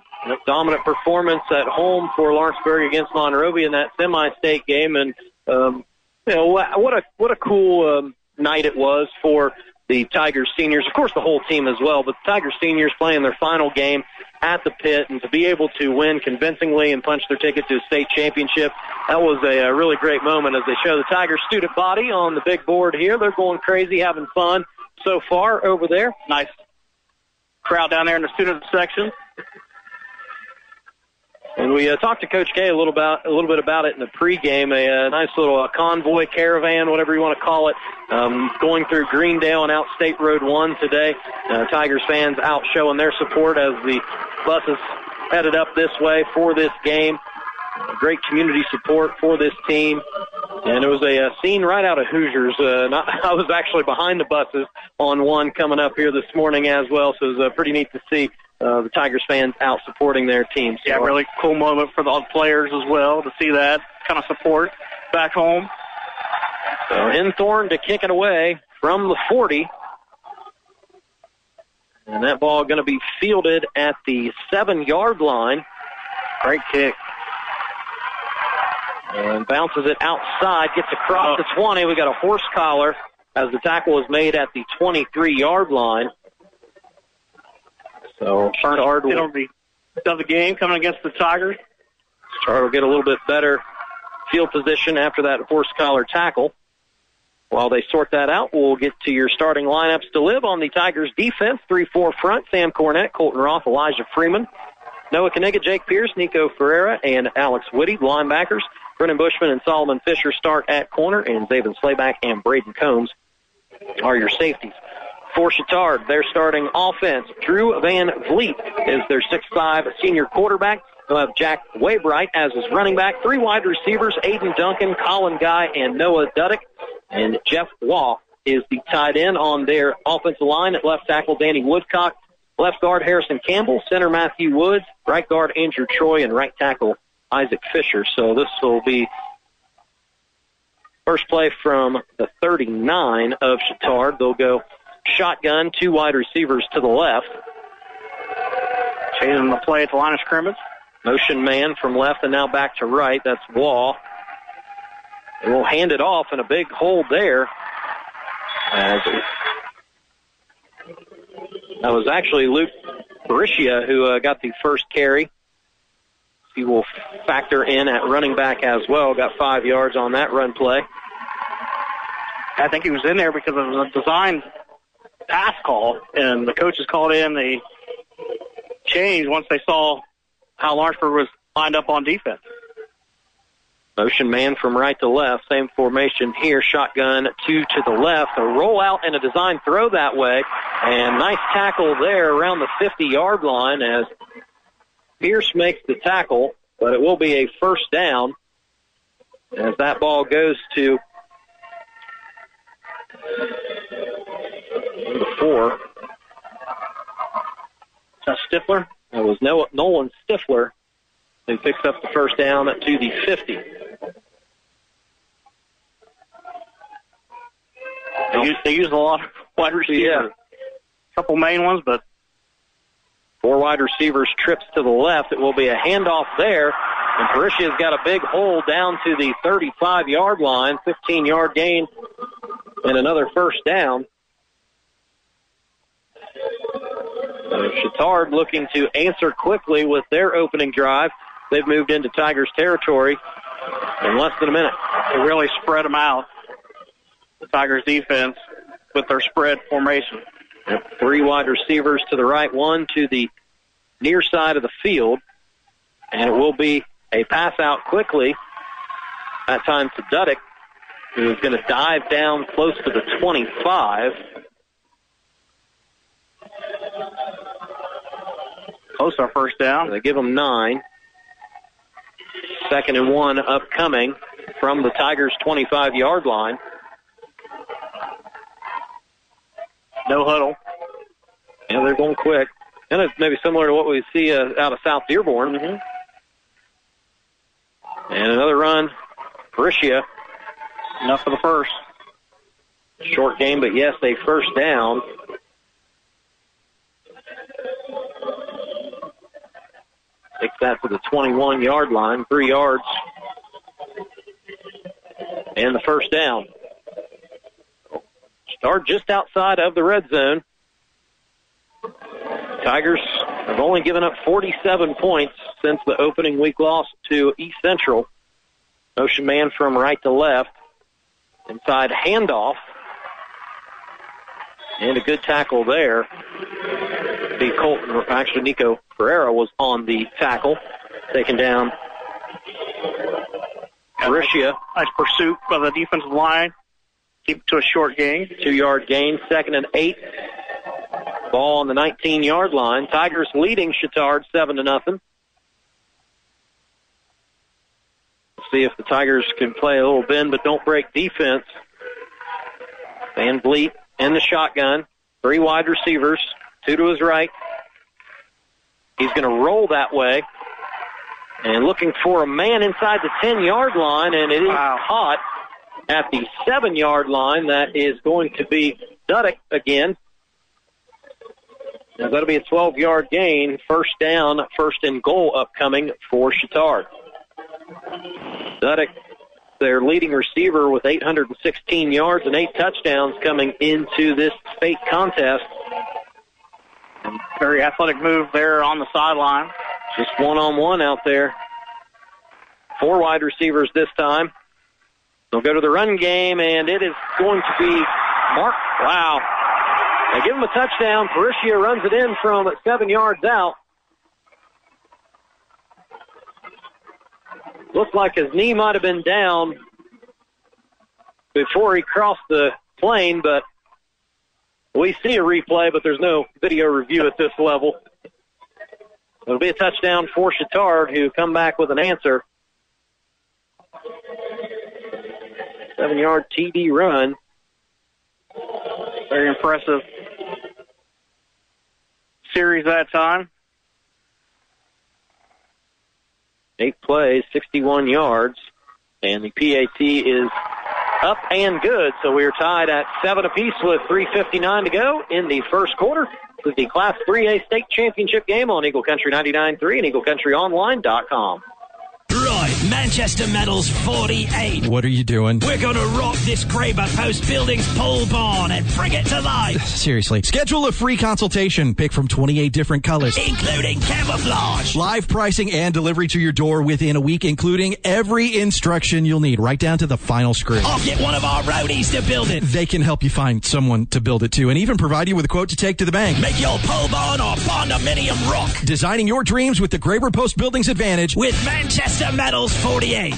Dominant performance at home for Lawrenceburg against Monrovia in that semi-state game, and um, you know what a what a cool um, night it was for the Tigers seniors, of course the whole team as well, but the Tigers seniors playing their final game at the pit and to be able to win convincingly and punch their ticket to a state championship, that was a, a really great moment as they show the Tigers student body on the big board here. They're going crazy, having fun so far over there. Nice crowd down there in the student section. And we uh, talked to Coach K a little about a little bit about it in the pregame. A, a nice little uh, convoy caravan, whatever you want to call it, um, going through Greendale and out State Road One today. Uh, Tigers fans out showing their support as the buses headed up this way for this game. Great community support for this team. And it was a, a scene right out of Hoosiers. Uh, not, [LAUGHS] I was actually behind the buses on one coming up here this morning as well, so it was uh, pretty neat to see uh, the Tigers fans out supporting their team. So, yeah, really cool moment for the players as well to see that kind of support back home. So Henthorn to kick it away from the 40. And that ball going to be fielded at the seven yard line. Great kick. And bounces it outside, gets across the 20. We got a horse collar as the tackle is made at the 23 yard line. So Chatard will, It'll be of the game coming against the Tigers. Chatard will get a little bit better field position after that horse collar tackle. While they sort that out, we'll get to your starting lineups to live on the Tigers defense. 3-4 front, Sam Cornett, Colton Roth, Elijah Freeman, Noah Kaniga, Jake Pierce, Nico Ferreira, and Alex Whitty. Linebackers, Brennan Bushman and Solomon Fisher start at corner, and Zaven Slayback and Braden Combs are your safeties. For Chatard, their starting offense, Drew Van Vliet is their 6'5 senior quarterback. They'll have Jack Waybright as his running back. Three wide receivers, Aiden Duncan, Colin Guy, and Noah Duddick. And Jeff Waugh is the tight end on their offensive line. At left tackle, Danny Woodcock. Left guard, Harrison Campbell. Center, Matthew Woods. Right guard, Andrew Troy. And right tackle, Isaac Fisher. So this will be first play from the 39 of Chatard. They'll go shotgun, two wide receivers to the left. Changing the play at the line of scrimmage. Motion man from left and now back to right. That's Wall. We'll hand it off in a big hold there. As that was actually Luke Baricia who uh, got the first carry. He will factor in at running back as well. Got five yards on that run play. I think he was in there because it was a design pass call, and the coaches called in. They changed once they saw how Lawrenceburg was lined up on defense. Motion man from right to left. Same formation here. Shotgun two to the left. A rollout and a design throw that way. And nice tackle there around the 50 yard line as Pierce makes the tackle, but it will be a first down as that ball goes to the four. That's Stifler. It was Nolan Stifler who picks up the first down to the 50. They use, they use a lot of [LAUGHS] wide receivers. Yeah. A couple main ones, but Four wide receivers trips to the left. It will be a handoff there. And Parisia's got a big hole down to the 35 yard line, 15 yard gain, and another first down. Uh, Chatard looking to answer quickly with their opening drive. They've moved into Tigers territory in less than a minute. They really spread them out. The Tigers defense with their spread formation. Yep, Three wide receivers to the right, one to the near side of the field. And it will be a pass out quickly. That time to Duddick, who is going to dive down close to the 25. Close our first down. They give them nine. Second and one upcoming from the Tigers' 25 yard line. No huddle. Yeah, they're going quick. And it's maybe similar to what we see uh, out of South Dearborn. Mm-hmm. And another run. Parishia. Enough for the first. Short game, but yes, they first down. Takes that to the 21 yard line, three yards. And the first down. Start just outside of the red zone. Tigers have only given up 47 points since the opening week loss to East Central. Motion man from right to left. Inside handoff. And a good tackle there. The Colton, or actually Nico Pereira was on the tackle. Taken down. Mauricia. Nice pursuit by the defensive line. Keep it to a short gain. Two yard gain. Second and eight. Ball on the 19 yard line. Tigers leading Chatard seven to nothing. See if the Tigers can play a little bend but don't break defense. Van Vliet in the shotgun. Three wide receivers. Two to his right. He's going to roll that way. And looking for a man inside the 10 yard line, and it is caught at the 7 yard line. That is going to be Duddick again. Now that'll be a 12 yard gain. First down, first and goal upcoming for Chatard. Duddick, their leading receiver with 816 yards and eight touchdowns coming into this state contest. Very athletic move there on the sideline. Just one on one out there. Four wide receivers this time. They'll go to the run game, and it is going to be Mark. Wow. They give him a touchdown. Parishia runs it in from seven yards out. Looked like his knee might have been down before he crossed the plane, but we see a replay, but there's no video review at this level. It'll be a touchdown for Chatard, who come back with an answer. Seven yard TD run. Very impressive series that time. Eight plays, 61 yards, and the PAT is up and good. So we are tied at seven apiece with 3:59 to go in the first quarter. This is the Class 3A state championship game on Eagle Country 99.3 and EagleCountryOnline.com. Manchester Metals 48. What are you doing? We're going to rock this Graber Post Buildings pole barn and bring it to life, [LAUGHS] Seriously. Schedule a free consultation. Pick from 28 different colors. including camouflage. Live pricing and delivery to your door within a week, including every instruction you'll need, right down to the final script. I'll get one of our roadies to build it. They can help you find someone to build it to and even provide you with a quote to take to the bank. Make your pole barn or barndominium rock Designing your dreams with the Graber Post Buildings Advantage. with Manchester Metals 48.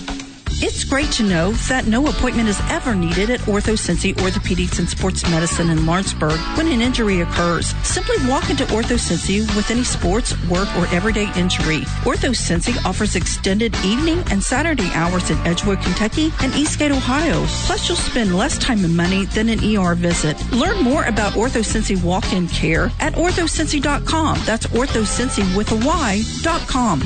It's great to know that no appointment is ever needed at OrthoCincy Orthopedics and Sports Medicine in Lawrenceburg when an injury occurs. Simply walk into OrthoCincy with any sports, work, or everyday injury. OrthoCincy offers extended evening and Saturday hours in Edgewood, Kentucky and Eastgate, Ohio. Plus, you'll spend less time and money than an ER visit. Learn more about OrthoCincy walk-in care at orthocincy.com. That's orthocincy with a Y dot com.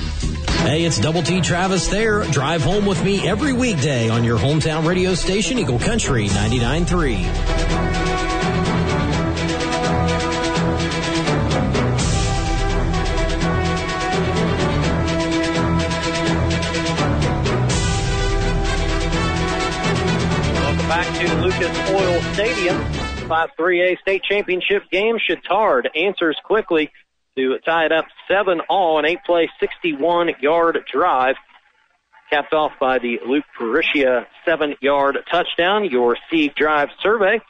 Hey, it's Double T Travis there. Drive home with me every weekday on your hometown radio station, Eagle Country 99.3. Welcome back to Lucas Oil Stadium. Class 3A state championship game. Chatard answers quickly. To tie it up seven all, an eight-play, 61-yard drive, capped off by the Luke Parishia seven-yard touchdown. Your Sieg Drive survey.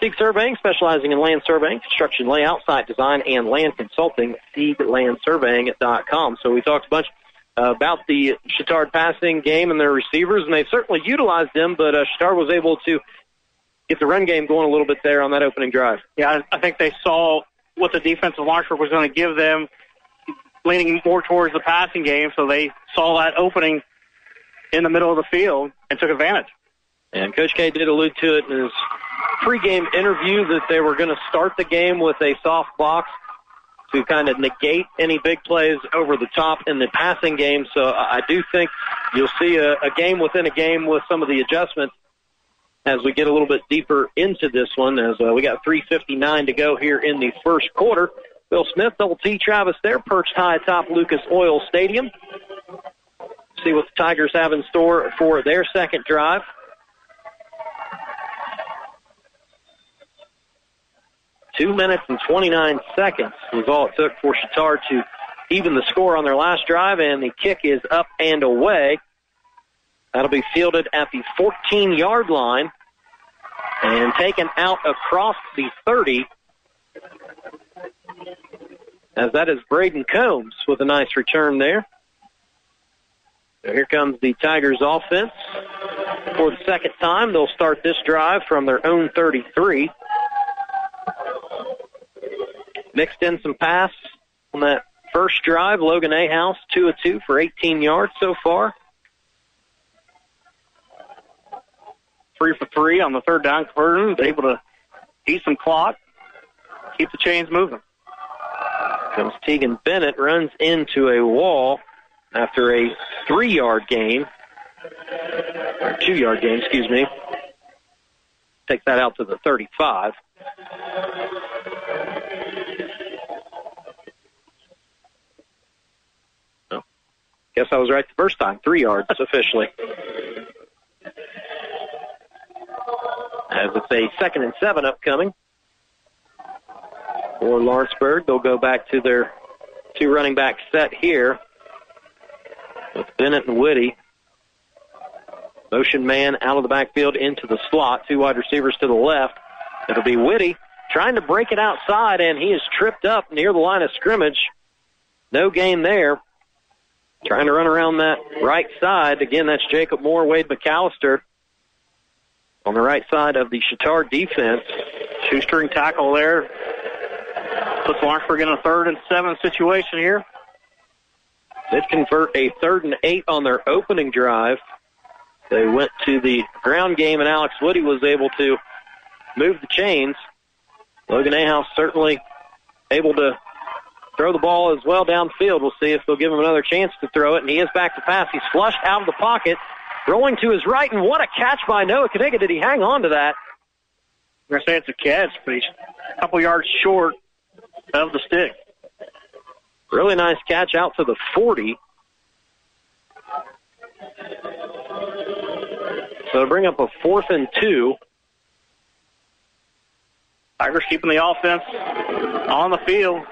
Sieg Surveying, specializing in land surveying, construction layout, site design, and land consulting. SiegLandSurveying.com. So we talked a bunch about the Chatard passing game and their receivers, and they've certainly utilized them, but uh, Chatard was able to get the run game going a little bit there on that opening drive. Yeah, I think they saw what the of Lawrenceburg was going to give them, leaning more towards the passing game, so they saw that opening in the middle of the field and took advantage. And Coach K did allude to it in his pregame interview that they were going to start the game with a soft box to kind of negate any big plays over the top in the passing game. So I I do think you'll see a, a game within a game with some of the adjustments as we get a little bit deeper into this one. As uh, we got 3:59 to go here in the first quarter. Bill Smith, double T Travis there, perched high atop Lucas Oil Stadium. See what the Tigers have in store for their second drive. Two minutes and 29 seconds was all it took for Chatard to even the score on their last drive, and the kick is up and away. That'll be fielded at the 14 yard line and taken out across the 30. As that is Braden Combs with a nice return there. So here comes the Tigers offense. For the second time, they'll start this drive from their own 33. Mixed in some pass on that first drive. Logan Ahaus, 2 of 2 for 18 yards so far. Three for three on the third down conversion, able to eat some clock, keep the chains moving. Comes Tegan Bennett, runs into a wall after a three yard gain, or two yard gain, excuse me. Take that out to the 35. Oh, guess I was right the first time. Three yards officially. As it's a second and seven upcoming for Lawrenceburg. They'll go back to their two running back set here with Bennett and Whitty. Motion man out of the backfield into the slot. Two wide receivers to the left. It'll be Whitty trying to break it outside, and he is tripped up near the line of scrimmage. No gain there. Trying to run around that right side. Again, that's Jacob Moore, Wade McAllister on the right side of the Chatard defense. Shoestring tackle there. Puts Lawrenceburg in a third and seven situation here. Did convert a third and eight on their opening drive. They went to the ground game, and Alex Whitty was able to move the chains. Logan Ahaus certainly able to throw the ball as well downfield. We'll see if they'll give him another chance to throw it, and he is back to pass. He's flushed out of the pocket, rolling to his right, and what a catch by Noah Kaniga. Did he hang on to that? I'm going to say it's a catch, but he's a couple yards short of the stick. Really nice catch out to the 40. So to bring up a fourth and two. Tigers keeping the offense on the field.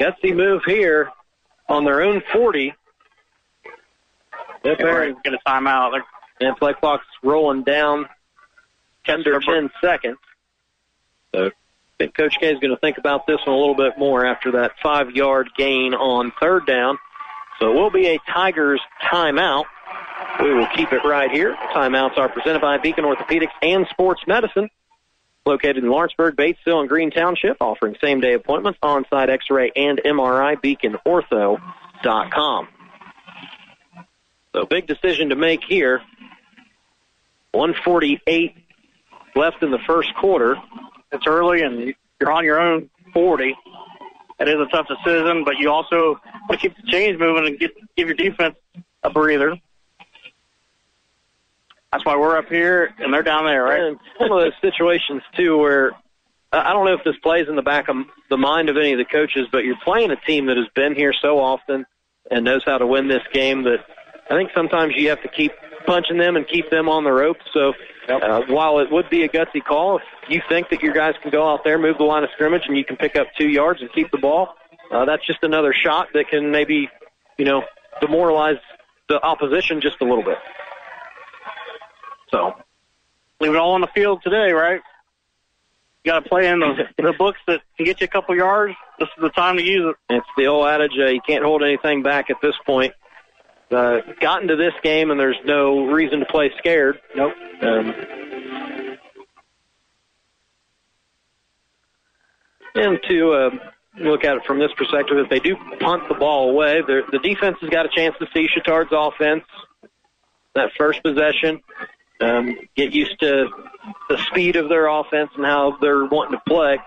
Gutsy move here on their own 40. Yep, They're going to time out. They're And play clock's rolling down under 10 seconds. So I think Coach K is going to think about this one a little bit more after that five yard gain on third down. So it will be a Tigers timeout. We will keep it right here. Timeouts are presented by Beacon Orthopedics and Sports Medicine. Located in Lawrenceburg, Batesville, and Green Township, offering same day appointments, on site x ray and MRI, beaconortho.com. So big decision to make here. 148 left in the first quarter. It's early, and you're on your own 40. It is a tough decision, but you also want to keep the chains moving and get, give your defense a breather. That's why we're up here and they're down there, right? And some of those situations too, where I don't know if this plays in the back of the mind of any of the coaches, but you're playing a team that has been here so often and knows how to win this game. That I think sometimes you have to keep punching them and keep them on the ropes. So uh, while it would be a gutsy call, if you think that your guys can go out there, move the line of scrimmage, and you can pick up two yards and keep the ball, uh, that's just another shot that can maybe, you know, demoralize the opposition just a little bit. So leave it all on the field today, right? You got to play in the, the books that can get you a couple yards. This is the time to use it. It's the old adage, uh, you can't hold anything back at this point. Uh, gotten to this game and there's no reason to play scared. Nope. Um, and to uh, look at it from this perspective, if they do punt the ball away, the defense has got a chance to see Chatard's offense that first possession, um, get used to the speed of their offense and how they're wanting to play.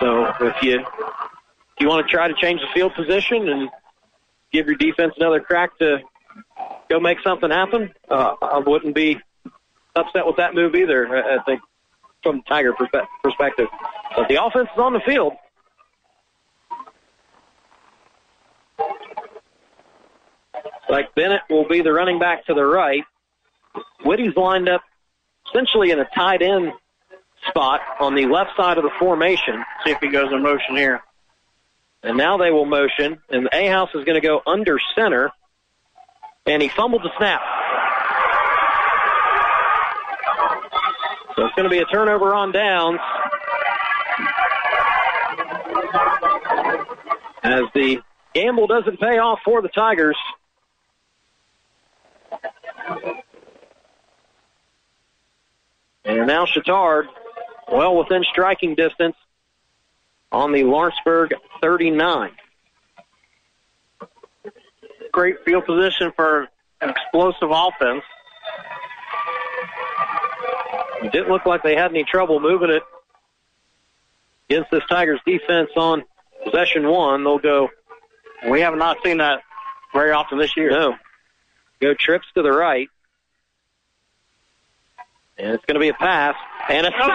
So if you if you want to try to change the field position and give your defense another crack to go make something happen, uh, I wouldn't be upset with that move either. I think from the Tiger perspective, but the offense is on the field. Like Bennett will be the running back to the right. Whitty's lined up essentially in a tight end spot on the left side of the formation. See if he goes in motion here. And now they will motion, and Ahaus is going to go under center, and he fumbled the snap. So it's going to be a turnover on downs. As the gamble doesn't pay off for the Tigers. And now Chatard, well within striking distance on the Lawrenceburg 39. Great field position for an explosive offense. It didn't look like they had any trouble moving it against this Tigers defense on possession one. They'll go. We have not seen that very often this year. No. Go trips to the right. And it's going to be a pass. And a sack.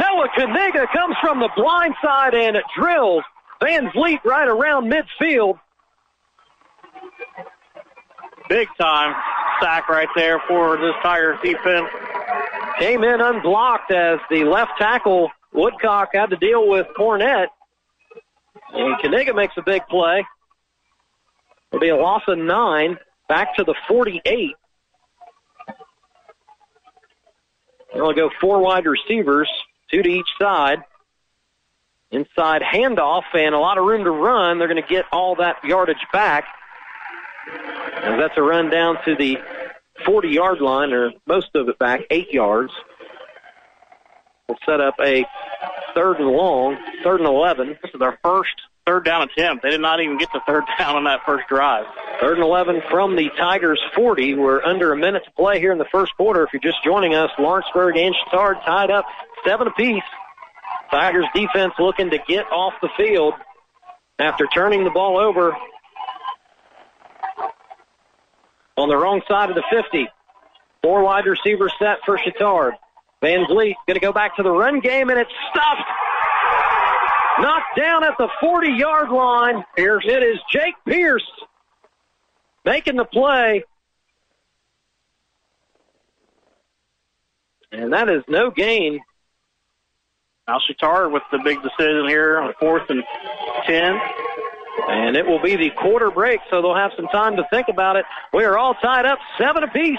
Noah Kaniga comes from the blind side and it drills Van Vliet right around midfield. Big time sack right there for this Tigers defense. Came in unblocked as the left tackle, Woodcock, had to deal with Cornett. And Kaniga makes a big play. It'll be a loss of nine, back to the 48. They'll go four wide receivers, two to each side. Inside handoff and a lot of room to run. They're going to get all that yardage back. And that's a run down to the 40 yard line, or most of it back, eight yards. We'll set up a third and long, third and 11. This is their first third down attempt. They did not even get to third [LAUGHS] down on that first drive. Third and 11 from the Tigers 40. We're under a minute to play here in the first quarter. If you're just joining us, Lawrenceburg and Chatard tied up seven apiece. Tigers defense looking to get off the field after turning the ball over on the wrong side of the 50. Four wide receivers set for Chatard. Van Vliet going to go back to the run game, and it's stuffed. Knocked down at the 40 yard line. Pierce. It is Jake Pierce making the play. And that is no gain. Now Chatard with the big decision here on fourth and 10. And it will be the quarter break, so they'll have some time to think about it. We are all tied up, seven apiece.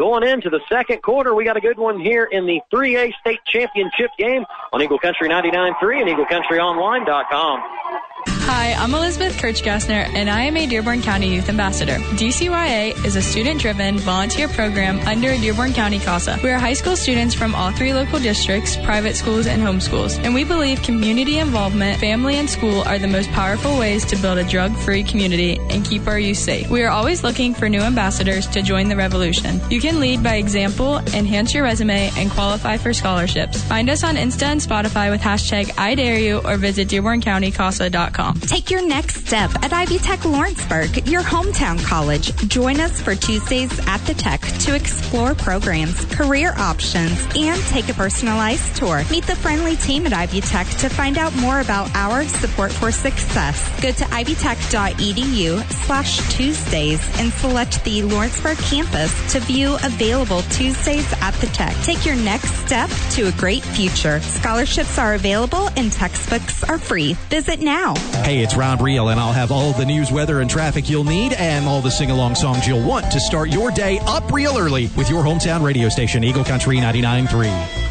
Going into the second quarter, we got a good one here in the 3A state championship game on Eagle Country 99.3 and EagleCountryOnline.com. Hi, I'm Elizabeth Kirchgassner, and I am a Dearborn County Youth Ambassador. DCYA is a student-driven volunteer program under Dearborn County CASA. We are high school students from all three local districts, private schools, and homeschools, and we believe community involvement, family, and school are the most powerful ways to build a drug-free community and keep our youth safe. We are always looking for new ambassadors to join the revolution. You can lead by example, enhance your resume, and qualify for scholarships. Find us on Insta and Spotify with hashtag I Dare You or visit DearbornCountyCASA.com. Take your next step at Ivy Tech Lawrenceburg, your hometown college. Join us for Tuesdays at the Tech to explore programs, career options, and take a personalized tour. Meet the friendly team at Ivy Tech to find out more about our support for success. Go to ivytech.edu slash Tuesdays and select the Lawrenceburg campus to view available Tuesdays at the Tech. Take your next step to a great future. Scholarships are available and textbooks are free. Visit now. Hey, it's Ron Reel, and I'll have all the news, weather, and traffic you'll need, and all the sing along songs you'll want to start your day up real early with your hometown radio station, Eagle Country 99.3.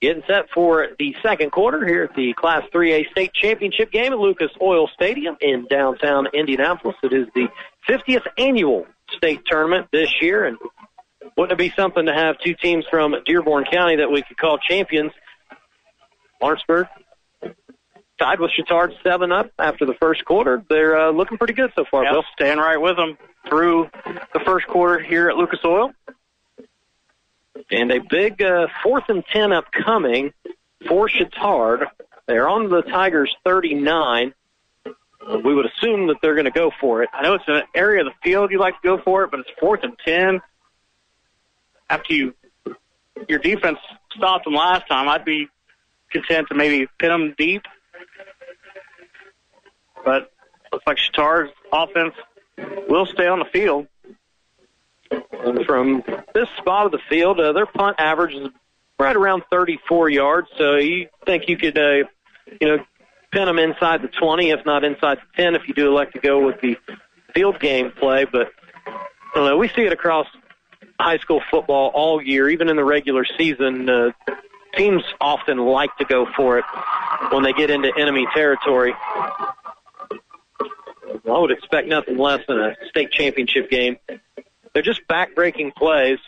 Getting set for the second quarter here at the Class 3A State Championship game at Lucas Oil Stadium in downtown Indianapolis. It is the 50th annual state tournament this year, and wouldn't it be something to have two teams from Dearborn County that we could call champions? Lawrenceburg tied with Chatard seven up after the first quarter. They're uh, looking pretty good so far. Yep, Bill. staying right with them through the first quarter here at Lucas Oil. And a big uh, fourth and ten upcoming for Chatard. They're on the Tigers 39. We would assume that they're going to go for it. I know it's an area of the field you like to go for it, but it's fourth and ten. After you your defense stopped them last time, I'd be content to maybe pin them deep. But looks like Chatard's offense will stay on the field. And from this spot of the field, uh, their punt average is right around 34 yards. So you think you could, uh, you know, pin them inside the 20, if not inside the 10, if you do elect to go with the field game play. But I don't know. We see it across high school football all year, even in the regular season. Uh, teams often like to go for it when they get into enemy territory. I would expect nothing less than a state championship game. They're just back-breaking plays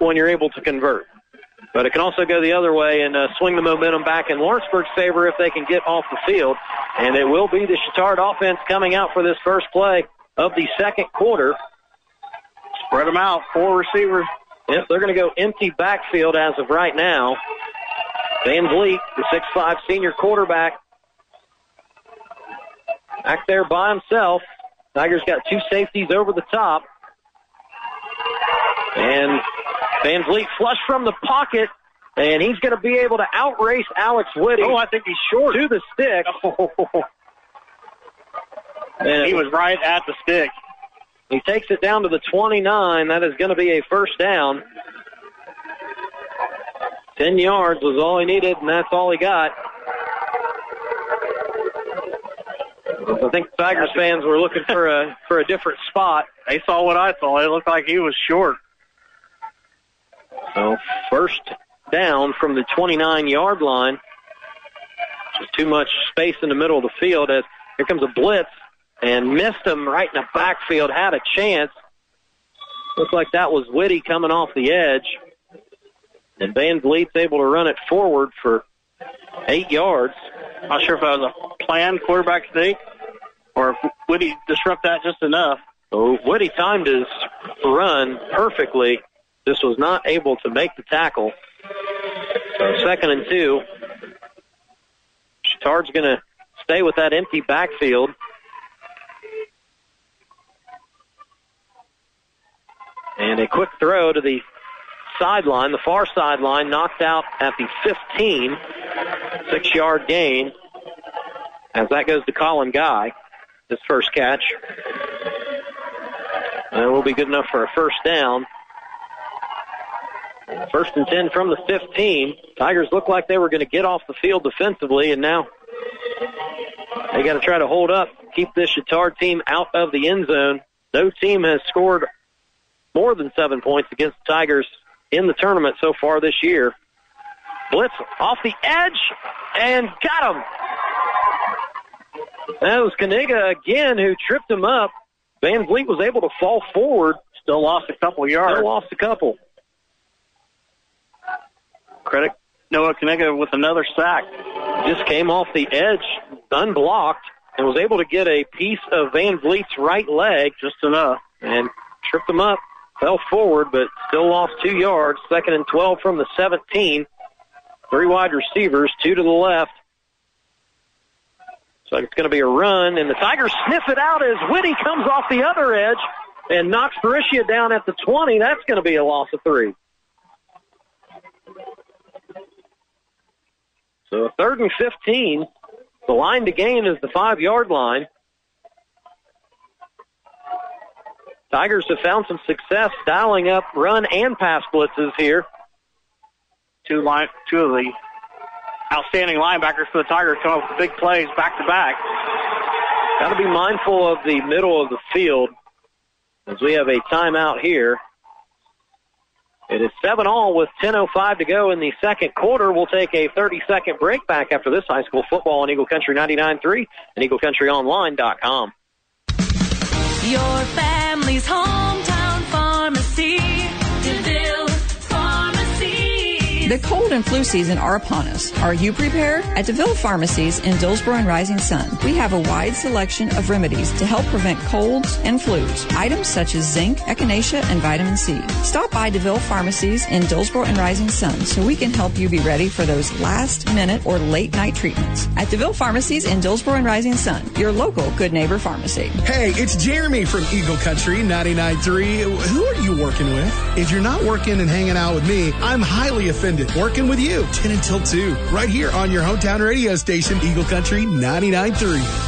when you're able to convert. But it can also go the other way and uh, swing the momentum back in Lawrenceburg's favor if they can get off the field. And it will be the Chatard offense coming out for this first play of the second quarter. Spread them out, four receivers. Yep, they're going to go empty backfield as of right now. Van Vliet, the 6'5 senior quarterback, back there by himself. Tigers got two safeties over the top. And Van Vliet flush from the pocket, and he's going to be able to outrace Alex Whitty. Oh, I think he's short. To the stick. [LAUGHS] he was right at the stick. He takes it down to the 29. That is going to be a first down. 10 yards was all he needed, and that's all he got. I think Tigers fans were looking for a for a different spot. They saw what I saw. It looked like he was short. So first down from the 29 yard line. Just too much space in the middle of the field as here comes a blitz and missed him right in the backfield. Had a chance. Looked like that was Whitty coming off the edge. And Van Vliet's able to run it forward for eight yards. Not sure if that was a planned quarterback sneak or if Whitty disrupt that just enough. So Whitty timed his run perfectly. This was not able to make the tackle. So second and two. Chatard's going to stay with that empty backfield. And a quick throw to the sideline, the far sideline, knocked out at the 15. Six yard gain. As that goes to Colin Guy, his first catch. And will be good enough for a first down. First and 10 from the 15. Tigers look like they were going to get off the field defensively, and now they got to try to hold up, keep this Chatard team out of the end zone. No team has scored more than seven points against the Tigers in the tournament so far this year. Blitz off the edge and got him. That was Kaniga again who tripped him up. Van Vliet was able to fall forward. Still lost a couple yards. Still lost a couple. Credit Noah Kaniga with another sack. Just came off the edge, unblocked, and was able to get a piece of Van Vliet's right leg. Just enough. And tripped him up. Fell forward, but still lost two yards. Second and 12 from the 17. Three wide receivers, two to the left. So it's going to be a run, and the Tigers sniff it out as Whitty comes off the other edge and knocks Baricia down at the 20. That's going to be a loss of three. So a third and 15. The line to gain is the five yard line. Tigers have found some success dialing up run and pass blitzes here. Two line, two of the outstanding linebackers for the Tigers come up with big plays back to back. Got to be mindful of the middle of the field as we have a timeout here. It is 7 all with 10.05 to go in the second quarter. We'll take a 30 second break back after this high school football on Eagle Country 99.3 and EagleCountryOnline.com. Your family's hometown The cold and flu season are upon us. Are you prepared? At DeVille Pharmacies in Dillsboro and Rising Sun, we have a wide selection of remedies to help prevent colds and flus. Items such as zinc, echinacea, and vitamin C. Stop by DeVille Pharmacies in Dillsboro and Rising Sun so we can help you be ready for those last minute or late night treatments. At DeVille Pharmacies in Dillsboro and Rising Sun, your local good neighbor pharmacy. Hey, it's Jeremy from Eagle Country 99.3. Who are you working with? If you're not working and hanging out with me, I'm highly offended. Working with you 10 until 2, right here on your hometown radio station, Eagle Country 99.3.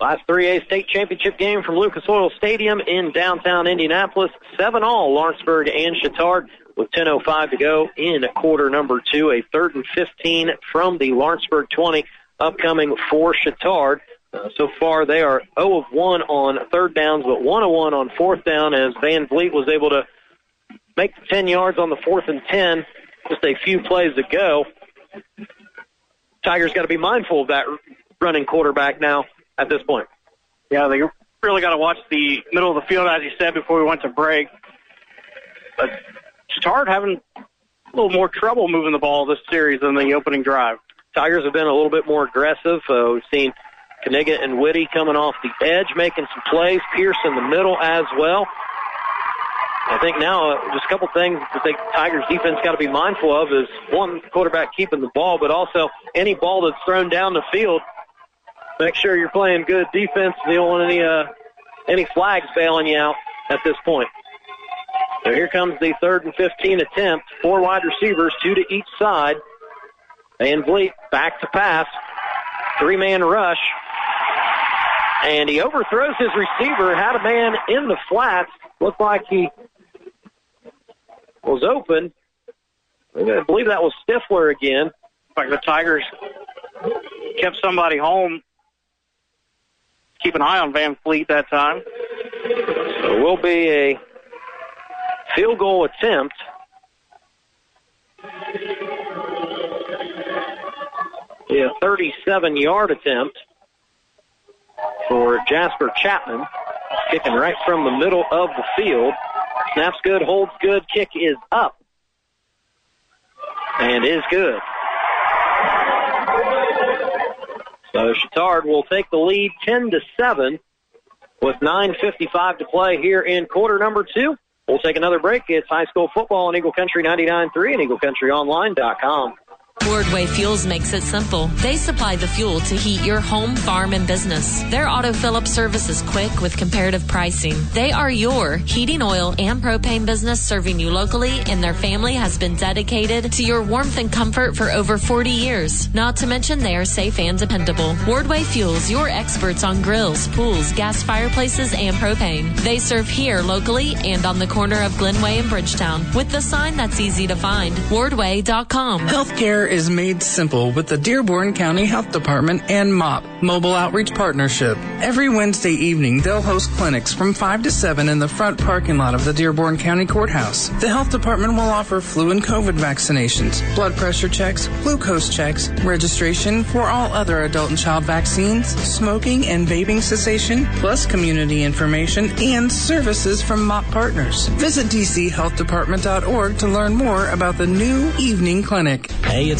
Last 3A state championship game from Lucas Oil Stadium in downtown Indianapolis. 7 all Lawrenceburg and Chatard with 10.05 to go in quarter number two. A third and 15 from the Lawrenceburg 20 upcoming for Chatard. Uh, so far, they are 0 of 1 on third downs, but 1 of 1 on fourth down as Van Vliet was able to make 10 yards on the fourth and 10 just a few plays ago. Tigers got to be mindful of that running quarterback now at this point. Yeah, they really got to watch the middle of the field, as you said before we went to break. But Chatard having a little more trouble moving the ball this series than the opening drive. Tigers have been a little bit more aggressive. Uh, we've seen Kaniga and Whitty coming off the edge, making some plays. Pierce in the middle as well. I think now uh, just a couple things that the Tigers defense got to be mindful of is one quarterback keeping the ball, but also any ball that's thrown down the field. Make sure you're playing good defense. You don't want any uh, any flags bailing you out at this point. So here comes the third and 15 attempt. Four wide receivers, two to each side. And Vliet back to pass. Three man rush. And he overthrows his receiver, had a man in the flats. Looked like he was open. I believe that was Stifler again. Like the Tigers kept somebody home. Keep an eye on Van Vliet that time. So it will be a field goal attempt. Yeah, 37 yard attempt for Jasper Chapman. Kicking right from the middle of the field. Snaps good, holds good, kick is up. And is good. So Chatard will take the lead 10 to 7 with 9.55 to play here in quarter number two. We'll take another break. It's high school football on Eagle Country 99.3 and EagleCountryOnline.com. Wardway Fuels makes it simple. They supply the fuel to heat your home, farm, and business. Their auto fill up service is quick with comparative pricing. They are your heating oil and propane business serving you locally, and their family has been dedicated to your warmth and comfort for over 40 years. Not to mention they are safe and dependable. Wardway Fuels, your experts on grills, pools, gas fireplaces, and propane. They serve here locally and on the corner of Glenway and Bridgetown with the sign that's easy to find. Wardway.com. Healthcare is made simple with the Dearborn County Health Department and MOP, Mobile Outreach Partnership. Every Wednesday evening, they'll host clinics from 5 to 7 in the front parking lot of the Dearborn County Courthouse. The health department will offer flu and COVID vaccinations, blood pressure checks, glucose checks, registration for all other adult and child vaccines, smoking and vaping cessation, plus community information and services from MOP partners. Visit dchealthdepartment.org to learn more about the new evening clinic. Hey, it's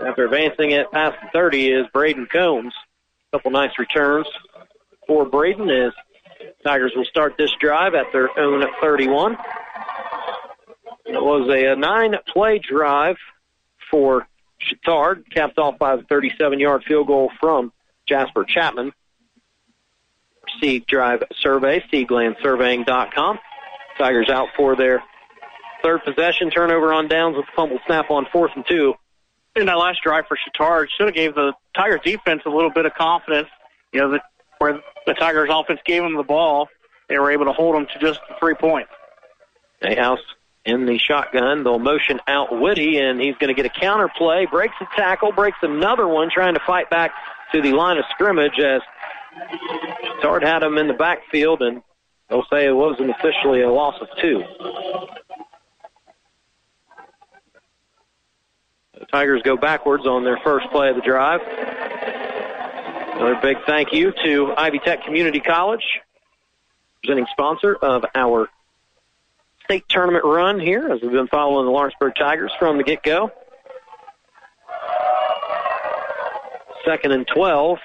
after advancing it past the 30 is Braden Combs. A couple nice returns for Braden as Tigers will start this drive at their own 31. It was a nine play drive for Chatard, capped off by the 37 yard field goal from Jasper Chapman. Sieg Drive Survey, SieglandSurveying.com. Tigers out for their third possession, turnover on downs with a fumble snap on fourth and two. In that last drive for Chatard, should have gave the Tigers defense a little bit of confidence. You know, that where the Tigers offense gave them the ball, they were able to hold them to just three points. Ahaus in the shotgun. They'll motion out Whitty, and he's going to get a counter play. Breaks a tackle, breaks another one, trying to fight back to the line of scrimmage as Tard had him in the backfield, and they'll say it wasn't officially a loss of two. The Tigers go backwards on their first play of the drive. Another big thank you to Ivy Tech Community College, presenting sponsor of our state tournament run here as we've been following the Lawrenceburg Tigers from the get-go. Second and 12.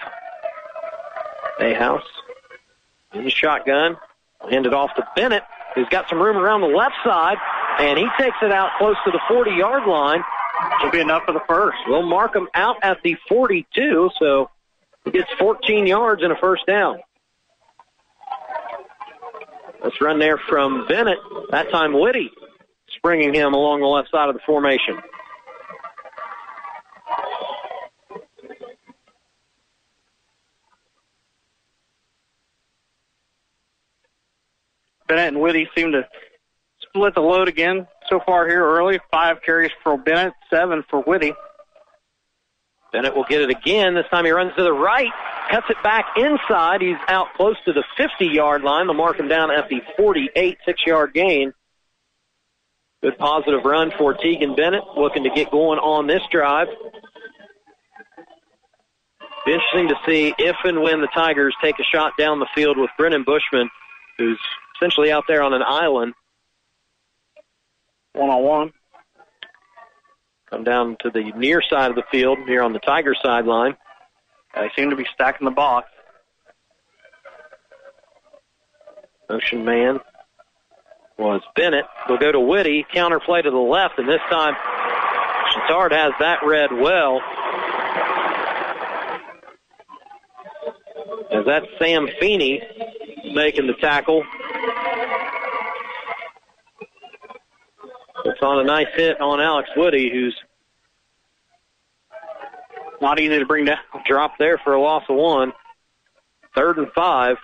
Ahaus in the shotgun. Hand it off to Bennett, who's got some room around the left side, and he takes it out close to the 40 yard line. Should be enough for the first. We'll mark him out at the 42, so he gets 14 yards and a first down. Let's run there from Bennett. That time Whitty springing him along the left side of the formation. Bennett and Whitty seem to split the load again so far here early. Five carries for Bennett, seven for Whitty. Bennett will get it again. This time he runs to the right, cuts it back inside. He's out close to the 50 yard line. They'll mark him down at the 48, six yard gain. Good positive run for Tegan Bennett, looking to get going on this drive. Be interesting to see if and when the Tigers take a shot down the field with Brennan Bushman, who's essentially out there on an island. One on one. Come down to the near side of the field here on the Tiger sideline. They seem to be stacking the box. Motion man was Bennett. We'll go to Whitty. Counter play to the left, and this time Chatard has that read well. As that's Sam Feeney making the tackle. It's on a nice hit on Alex Whitty, who's not easy to bring down. [LAUGHS] Drop there for a loss of one. Third and five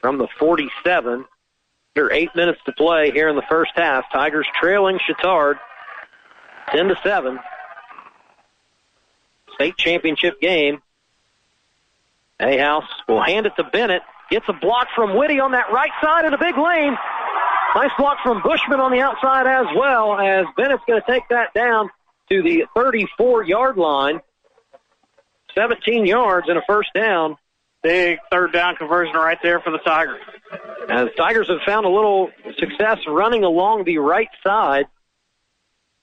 from the 47. There are eight minutes to play here in the first half. Tigers trailing Chatard 10 to 7. State championship game. Ahaus will hand it to Bennett. Gets a block from Whitty on that right side of the big lane. Nice block from Bushman on the outside as well as Bennett's going to take that down to the 34 yard line. 17 yards and a first down. Big third down conversion right there for the Tigers. As Tigers have found a little success running along the right side.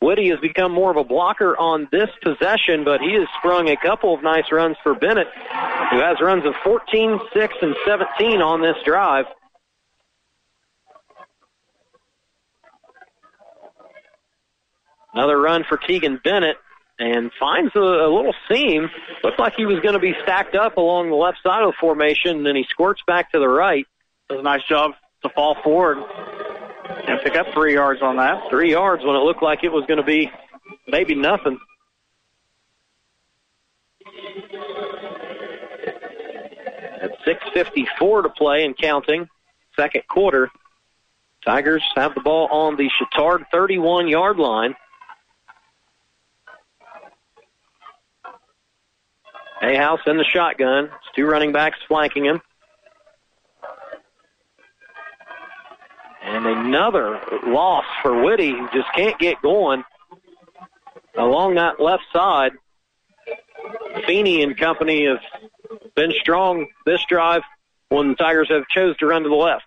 Whitty has become more of a blocker on this possession, but he has sprung a couple of nice runs for Bennett, who has runs of 14, 6, and 17 on this drive. Another run for Tegan Bennett and finds a, a little seam. Looked like he was going to be stacked up along the left side of the formation, and then he squirts back to the right. Does a nice job to fall forward and pick up three yards on that. Three yards when it looked like it was going to be maybe nothing. At 6.54 to play and counting, second quarter, Tigers have the ball on the Chatard 31 yard line. Ahaus in the shotgun. It's two running backs flanking him. And another loss for Whitty, who just can't get going along that left side. Feeney and company have been strong this drive when the Tigers have chose to run to the left.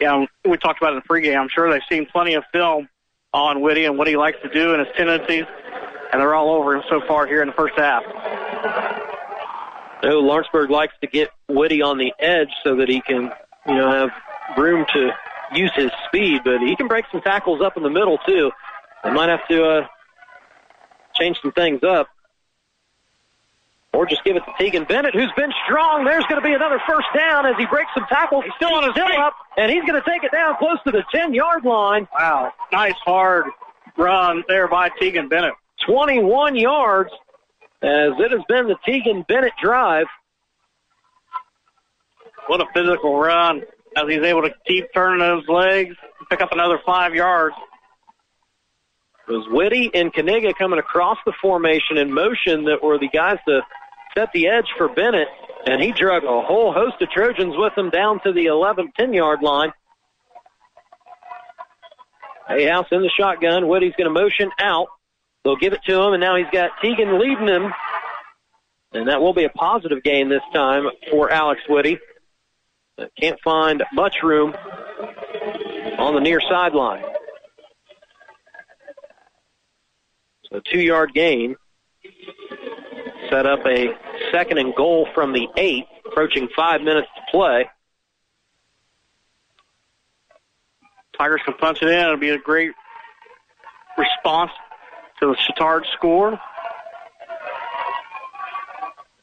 Yeah, we talked about it in the pregame. I'm sure they've seen plenty of film on Whitty and what he likes to do and his tendencies, and they're all over him so far here in the first half. Know Lawrenceburg likes to get Whitty on the edge so that he can, you know, have room to use his speed, but he can break some tackles up in the middle too. They might have to uh, change some things up. Or just give it to Tegan Bennett, who's been strong. There's going to be another first down as he breaks some tackles. He's still on his still up, and he's going to take it down close to the 10 yard line. Wow. Nice hard run there by Tegan Bennett. 21 yards as it has been the Tegan Bennett drive. What a physical run as he's able to keep turning those legs pick up another five yards. It was Whitty and Kaniga coming across the formation in motion that were the guys to set the edge for Bennett, and he drug a whole host of Trojans with him down to the 11, 10 yard line. Ahaus in the shotgun. Whitty's going to motion out. They'll give it to him, and now he's got Tegan leading him. And that will be a positive gain this time for Alex Whitty. Can't find much room on the near sideline. So two yard gain. Set up a second and goal from the eight, approaching five minutes to play. Tigers can punch it in. It'll be a great response to the Chatard score.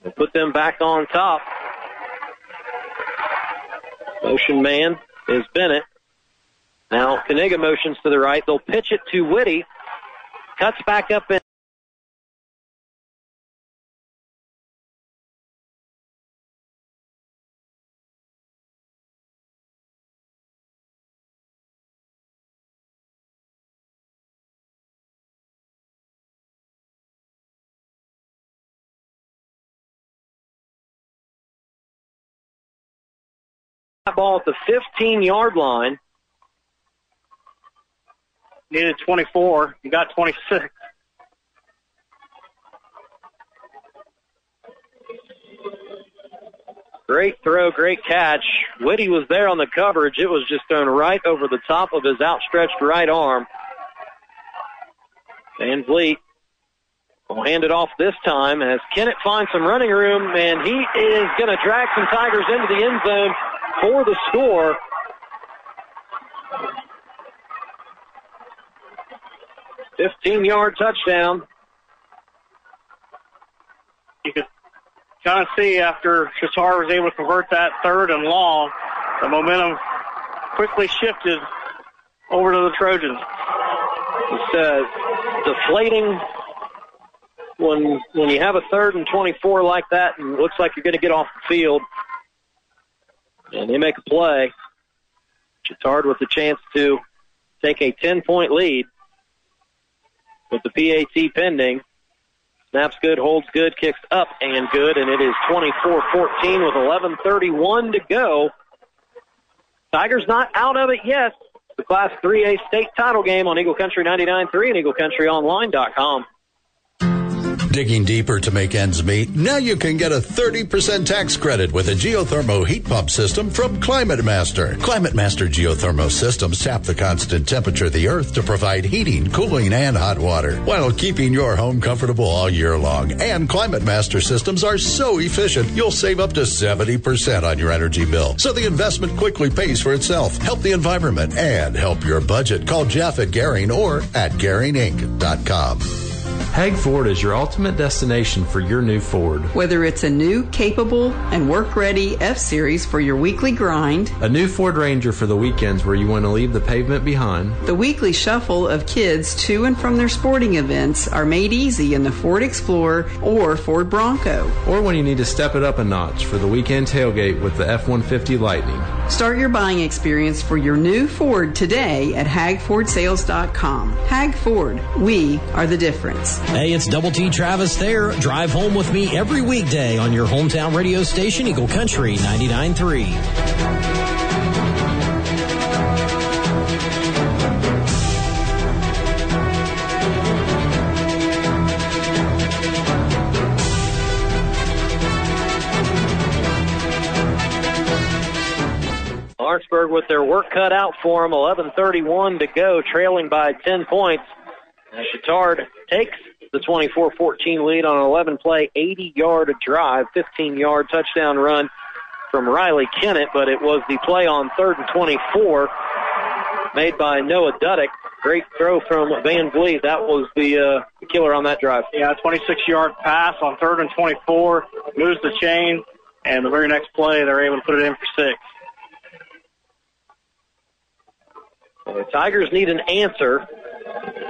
We'll put them back on top. Motion man is Bennett. Now Kaniga motions to the right. They'll pitch it to Whitty. Cuts back up in. Ball at the 15 yard line. Needed 24. You got 26. Great throw, great catch. Whitty was there on the coverage. It was just thrown right over the top of his outstretched right arm. Van Vliet will hand it off this time as Kennett finds some running room, and he is going to drag some Tigers into the end zone for the score. Fifteen-yard touchdown. You could kind of see after Chatard was able to convert that third and long, the momentum quickly shifted over to the Trojans. It's uh, deflating when when you have a third and 24 like that, and it looks like you're going to get off the field and they make a play. Chatard with the chance to take a 10 point lead with the PAT pending. Snaps good, holds good, kicks up and good, and it is 24 14 with 11.31 to go. Tigers not out of it yet. The Class 3A state title game on Eagle Country 99.3 and EagleCountryOnline.com. Digging deeper to make ends meet? Now you can get a 30% tax credit with a geothermal heat pump system from Climate Master. Climate Master geothermal systems tap the constant temperature of the earth to provide heating, cooling, and hot water while keeping your home comfortable all year long. And Climate Master systems are so efficient, you'll save up to 70% on your energy bill. So the investment quickly pays for itself. Help the environment and help your budget. Call Jeff at Garing or at GaringInc.com. Hag Ford is your ultimate destination for your new Ford. Whether it's a new, capable, and work ready F Series for your weekly grind, a new Ford Ranger for the weekends where you want to leave the pavement behind, the weekly shuffle of kids to and from their sporting events are made easy in the Ford Explorer or Ford Bronco. Or when you need to step it up a notch for the weekend tailgate with the F 150 Lightning. Start your buying experience for your new Ford today at hagfordsales.com. Hag Ford, we are the difference. Hey, it's Double T Travis there. Drive home with me every weekday on your hometown radio station, Eagle Country 99.3. Lawrenceburg with their work cut out for them. 11:31 to go, trailing by 10 points. And Chatard takes the 24-14 lead on an 11-play, 80-yard drive, 15-yard touchdown run from Riley Kennett, but it was the play on third and 24 made by Noah Duddick. Great throw from Van Vliet. That was the uh, killer on that drive. Yeah, 26 yard pass on third and 24, moves the chain, and the very next play they're able to put it in for six. The Tigers need an answer.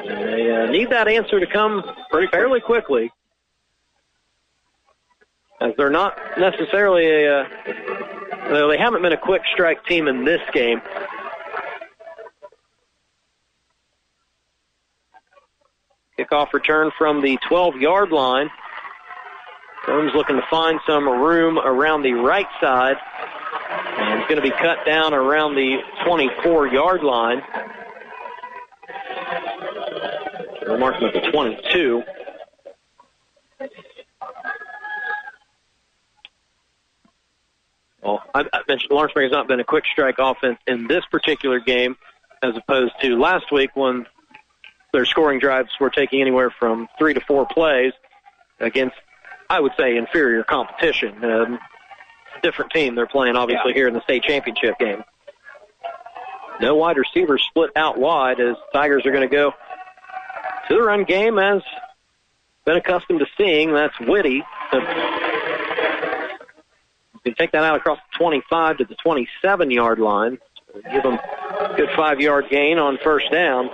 They uh, need that answer to come pretty fairly quickly. As they're not necessarily a. Uh, they haven't been a quick strike team in this game. Kickoff return from the 12 yard line. Combs looking to find some room around the right side. And it's going to be cut down around the 24 yard line. We're marking at the 22. Well, I, mentioned Lawrenceburg has not been a quick strike offense in this particular game, as opposed to last week when their scoring drives were taking anywhere from three to four plays against, I would say, inferior competition. Um, different team they're playing, obviously, here in the state championship game. No wide receivers split out wide as Tigers are going to go to the run game as been accustomed to seeing. That's Whitty. You can take that out across the 25 to the 27 yard line. Give them a good five yard gain on first down.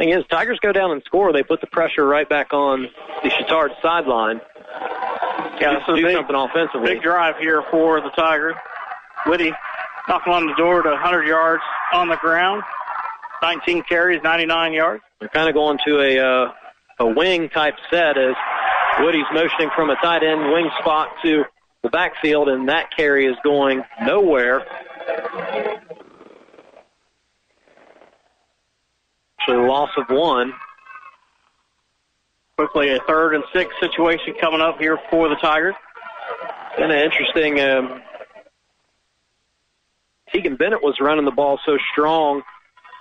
Thing is, Tigers go down and score. They put the pressure right back on the Chatard sideline. Yeah, this is do big, something offensively. big drive here for the Tigers. Whitty knocking on the door to 100 yards on the ground. 19 carries, 99 yards. They're kind of going to a uh, a wing type set as Whitty's motioning from a tight end wing spot to the backfield, and that carry is going nowhere. Actually, loss of one. Quickly, a third and six situation coming up here for the Tigers. Kind of interesting. Um, Tegan Bennett was running the ball so strong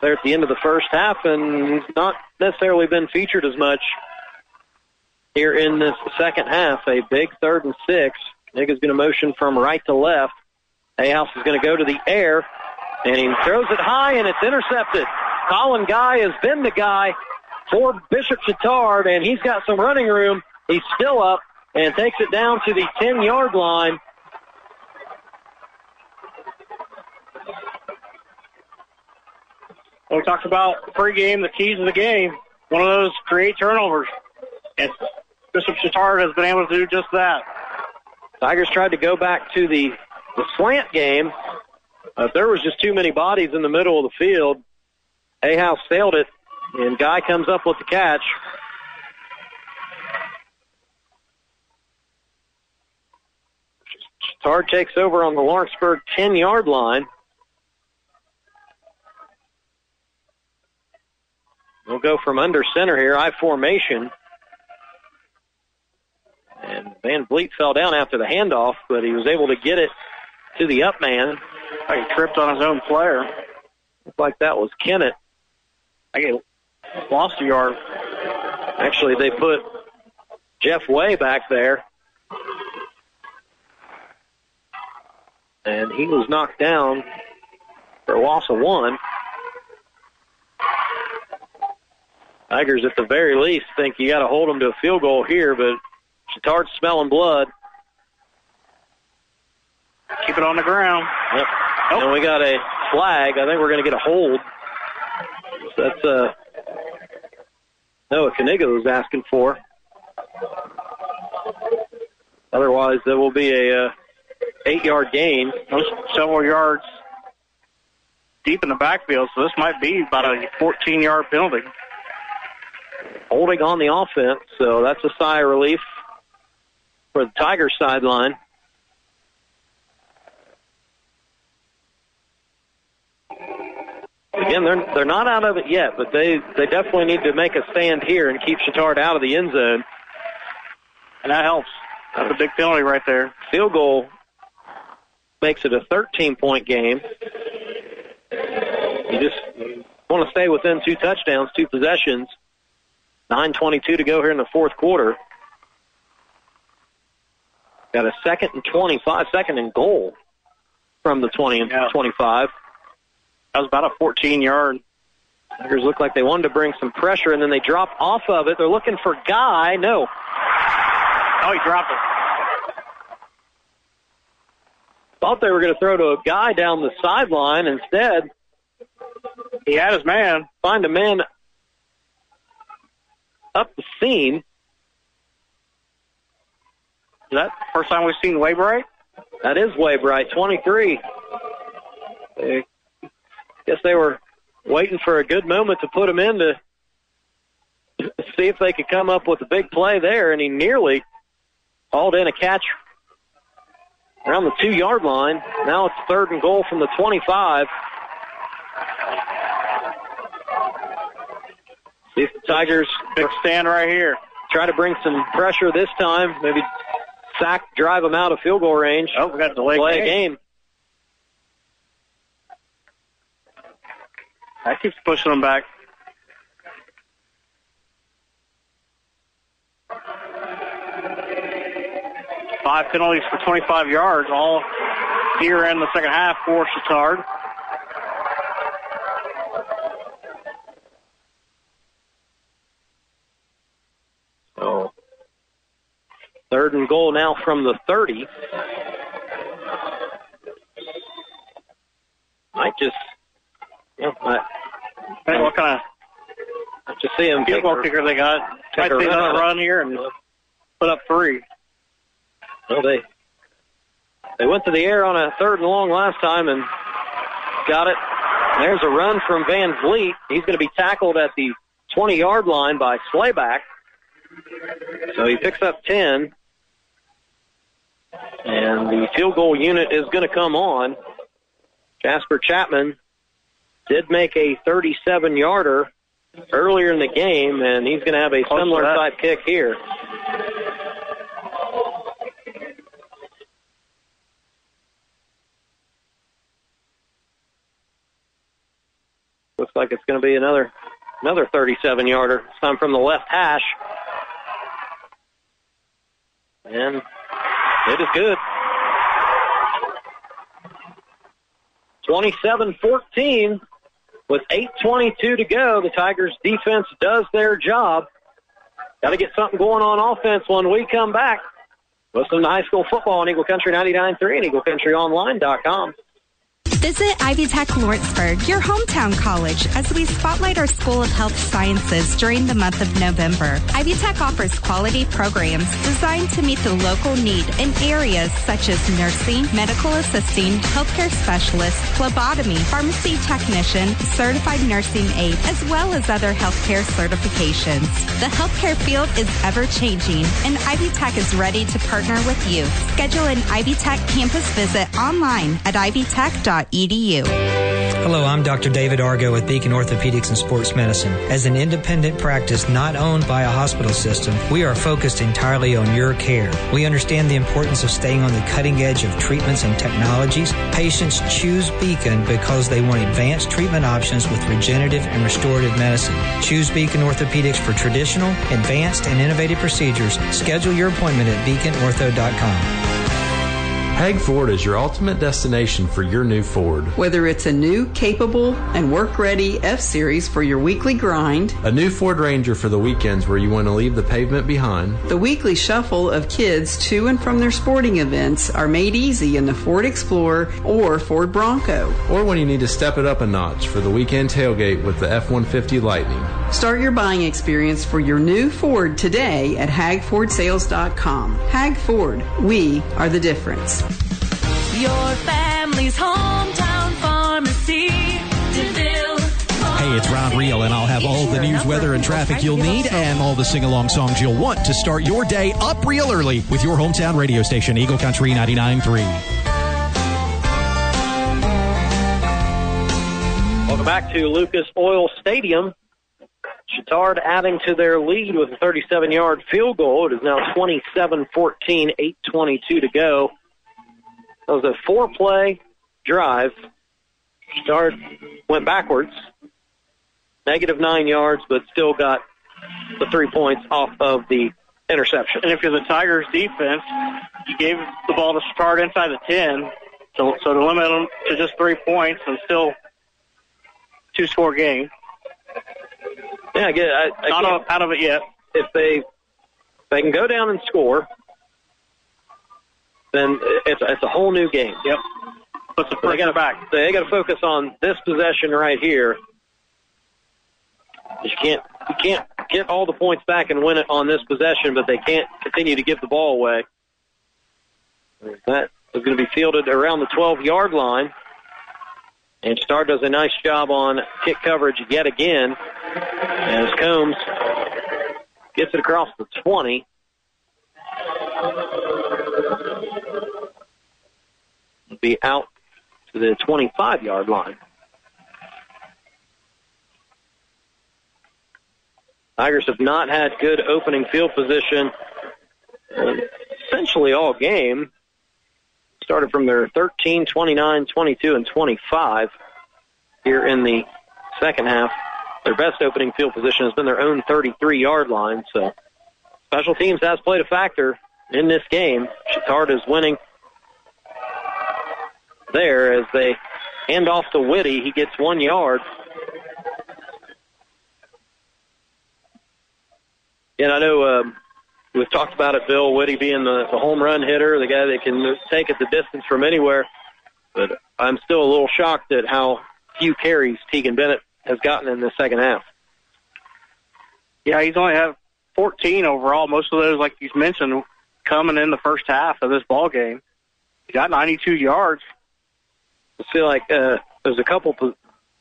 there at the end of the first half, and he's not necessarily been featured as much here in this second half. A big third and six. Nick is going to motion from right to left. Ahaus is going to go to the air, and he throws it high, and it's intercepted. Colin Guy has been the guy for Bishop Chatard, and he's got some running room. He's still up and takes it down to the 10 yard line. We talked about pregame, the keys of the game. One of those create turnovers. And Bishop Chatard has been able to do just that. Tigers tried to go back to the, the slant game. Uh, there was just too many bodies in the middle of the field. Ahaus failed it, and Guy comes up with the catch. Chatard takes over on the Lawrenceburg 10 yard line. We'll go from under center here, I formation. And Van Vliet fell down after the handoff, but he was able to get it to the up man. Like he tripped on his own player. Looked like that was Kennett. I get lost a yard. Actually, they put Jeff Way back there. And he was knocked down for a loss of one. Tigers, at the very least, think you got to hold them to a field goal here, but Chatard's smelling blood. Keep it on the ground. Yep. And we got a flag. I think we're going to get a hold. That's uh, Noah Kaniga was asking for. Otherwise, there will be a uh, eight-yard gain. Those several yards deep in the backfield, so this might be about a 14-yard penalty. Holding on the offense, so that's a sigh of relief for the Tigers sideline. Again, they're they're not out of it yet, but they they definitely need to make a stand here and keep Chatard out of the end zone. And that helps. That's a big penalty right there. Field goal makes it a 13 point game. You just want to stay within two touchdowns, two possessions. 9.22 to go here in the fourth quarter. Got a second and 25, second and goal from the 20 and 25. That was about a 14 yard. Tigers look like they wanted to bring some pressure and then they drop off of it. They're looking for Guy. No. Oh, he dropped it. Thought they were going to throw to a guy down the sideline. Instead, he had his man. Find a man up the seam. Is that first time we've seen Waybright? That is Waybright, 23. They, guess they were waiting for a good moment to put him in to see if they could come up with a big play there, and he nearly hauled in a catch around the two yard line. Now it's third and goal from the 25. See if the Tigers big stand right here. Try to bring some pressure this time. Maybe sack, drive them out of field goal range. Oh, we got delay play game. a game. That keeps pushing them back. Five penalties for 25 yards, all here in the second half for Chatard. So, third and goal now from the 30. Might just, know, might, Hey, what kind just see him of field goal kicker they got? take Might see run. another run here and put up three. Well, they they went to the air on a third and long last time and got it. There's a run from Van Vliet. He's going to be tackled at the 20 yard line by Slayback. So he picks up 10. And the field goal unit is going to come on. Jasper Chapman did make a 37 yarder earlier in the game, and he's going to have a Close similar type kick here. Looks like it's going to be another another 37 yarder. This time from the left hash. And it is good. 27-14 with 8.22 to go. The Tigers defense does their job. Got to get something going on offense when we come back. Listen to high school football on Eagle Country 99.3 and EagleCountryOnline.com. Visit Ivy Tech Lawrenceburg, your hometown college, as we spotlight our School of Health Sciences during the month of November. Ivy Tech offers quality programs designed to meet the local need in areas such as nursing, medical assisting, healthcare specialist, phlebotomy, pharmacy technician, certified nursing aide, as well as other healthcare certifications. The healthcare field is ever changing, and Ivy Tech is ready to partner with you. Schedule an Ivy Tech campus visit online at ivytech.edu. Hello, I'm Dr. David Argo with Beacon Orthopedics and Sports Medicine. As an independent practice not owned by a hospital system, we are focused entirely on your care. We understand the importance of staying on the cutting edge of treatments and technologies. Patients choose Beacon because they want advanced treatment options with regenerative and restorative medicine. Choose Beacon Orthopedics for traditional, advanced, and innovative procedures. Schedule your appointment at beaconortho.com. Hag Ford is your ultimate destination for your new Ford. Whether it's a new, capable, and work ready F Series for your weekly grind, a new Ford Ranger for the weekends where you want to leave the pavement behind, the weekly shuffle of kids to and from their sporting events are made easy in the Ford Explorer or Ford Bronco. Or when you need to step it up a notch for the weekend tailgate with the F 150 Lightning. Start your buying experience for your new Ford today at hagfordsales.com. Hag Ford, we are the difference. Your family's hometown pharmacy. DeVille. Hey, it's Ron Real, and I'll have all the news, weather, and traffic you'll need, and all the sing along songs you'll want to start your day up real early with your hometown radio station, Eagle Country 99.3. Welcome back to Lucas Oil Stadium. Chatard adding to their lead with a 37 yard field goal. It is now 27 14, 8.22 to go. That was a four play drive. Chatard went backwards, negative nine yards, but still got the three points off of the interception. And if you're the Tigers defense, you gave the ball to Chatard inside the 10, so, so to limit them to just three points and still two score game. Yeah, I get. I, I can't- out of it yet. If they if they can go down and score, then it's it's a whole new game. Yep. Puts the they got pressure back. They got to focus on this possession right here. You can't you can't get all the points back and win it on this possession, but they can't continue to give the ball away. That is going to be fielded around the 12 yard line. And Star does a nice job on kick coverage yet again. As Combs gets it across the 20. Be out to the 25 yard line. Tigers have not had good opening field position essentially all game. Started from their 13, 29, 22, and 25 here in the second half. Their best opening field position has been their own 33 yard line. So special teams has played a factor in this game. Chatard is winning there as they hand off to Whitty. He gets one yard. And I know um, we've talked about it, Bill Whitty being the, the home run hitter, the guy that can take it the distance from anywhere. But I'm still a little shocked at how few carries Tegan Bennett has gotten in the second half. Yeah, he's only had 14 overall. Most of those, like you mentioned, coming in the first half of this ball game. He got 92 yards. I feel like uh, there's a couple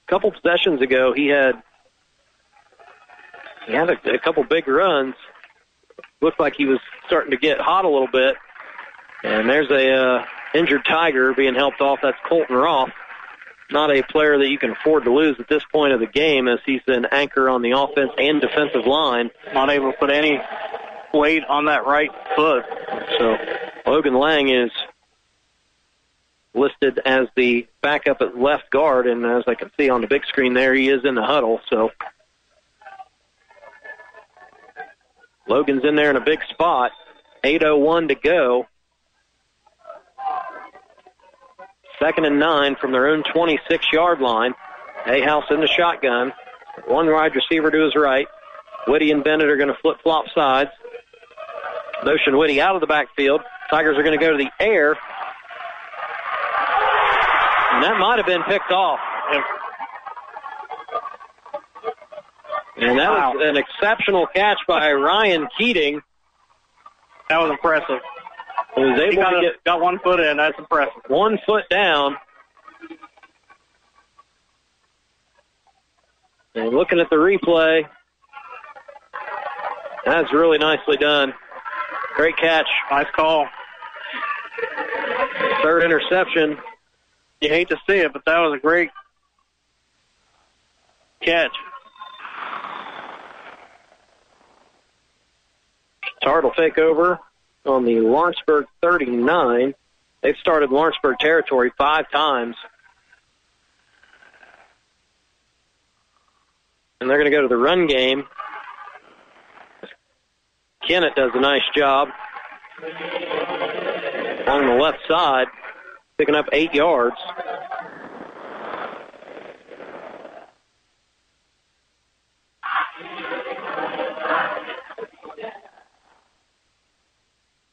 couple possessions ago he had he had a, a couple big runs. Looked like he was starting to get hot a little bit. And there's a uh, injured Tiger being helped off. That's Colton Roth. Not a player that you can afford to lose at this point of the game, as he's an anchor on the offense and defensive line. Not able to put any weight on that right foot. So Logan Lang is listed as the backup at left guard, and as I can see on the big screen there, he is in the huddle. So Logan's in there in a big spot. 8.01 to go. Second and nine from their own 26 yard line. Ahaus in the shotgun. One wide receiver to his right. Whitty and Bennett are going to flip flop sides. Motion Whitty out of the backfield. Tigers are going to go to the air. And that might have been picked off. And that was an exceptional catch by Ryan Keating. That was impressive. He was able He got, to a- get got one foot in. That's impressive. one foot down. And looking at the replay, that's really nicely done. Great catch. Nice call. Third interception. You hate to see it, but that was a great catch. Tart will take over on the Lawrenceburg 39. They've started Lawrenceburg territory five times. And they're going to go to the run game. Kennett does a nice job. on the left side, picking up eight yards.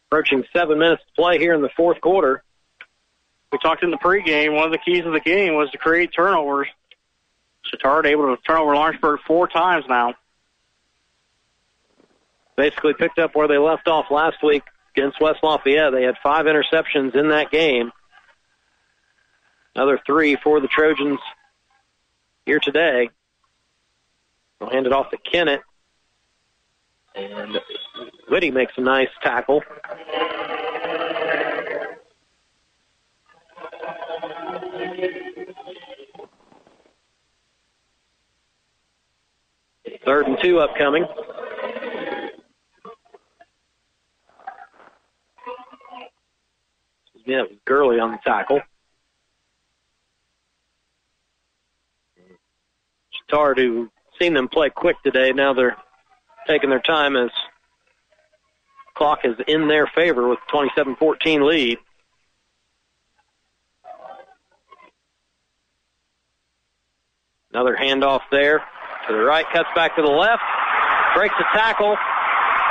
Approaching seven minutes to play here in the fourth quarter. We talked in the pregame, one of the keys of the game was to create turnovers. Chatard able to turn over Lawrenceburg four times now. Basically picked up where they left off last week against West Lafayette. They had five interceptions in that game. Another three for the Trojans here today. They'll hand it off to Kennett. And Whitty makes a nice tackle. Third and two upcoming. Yeah, it was Gurley on the tackle. Chatard, who seen them play quick today, now they're taking their time as clock is in their favor with 27-14 lead. Another handoff there to the right, cuts back to the left, breaks a tackle,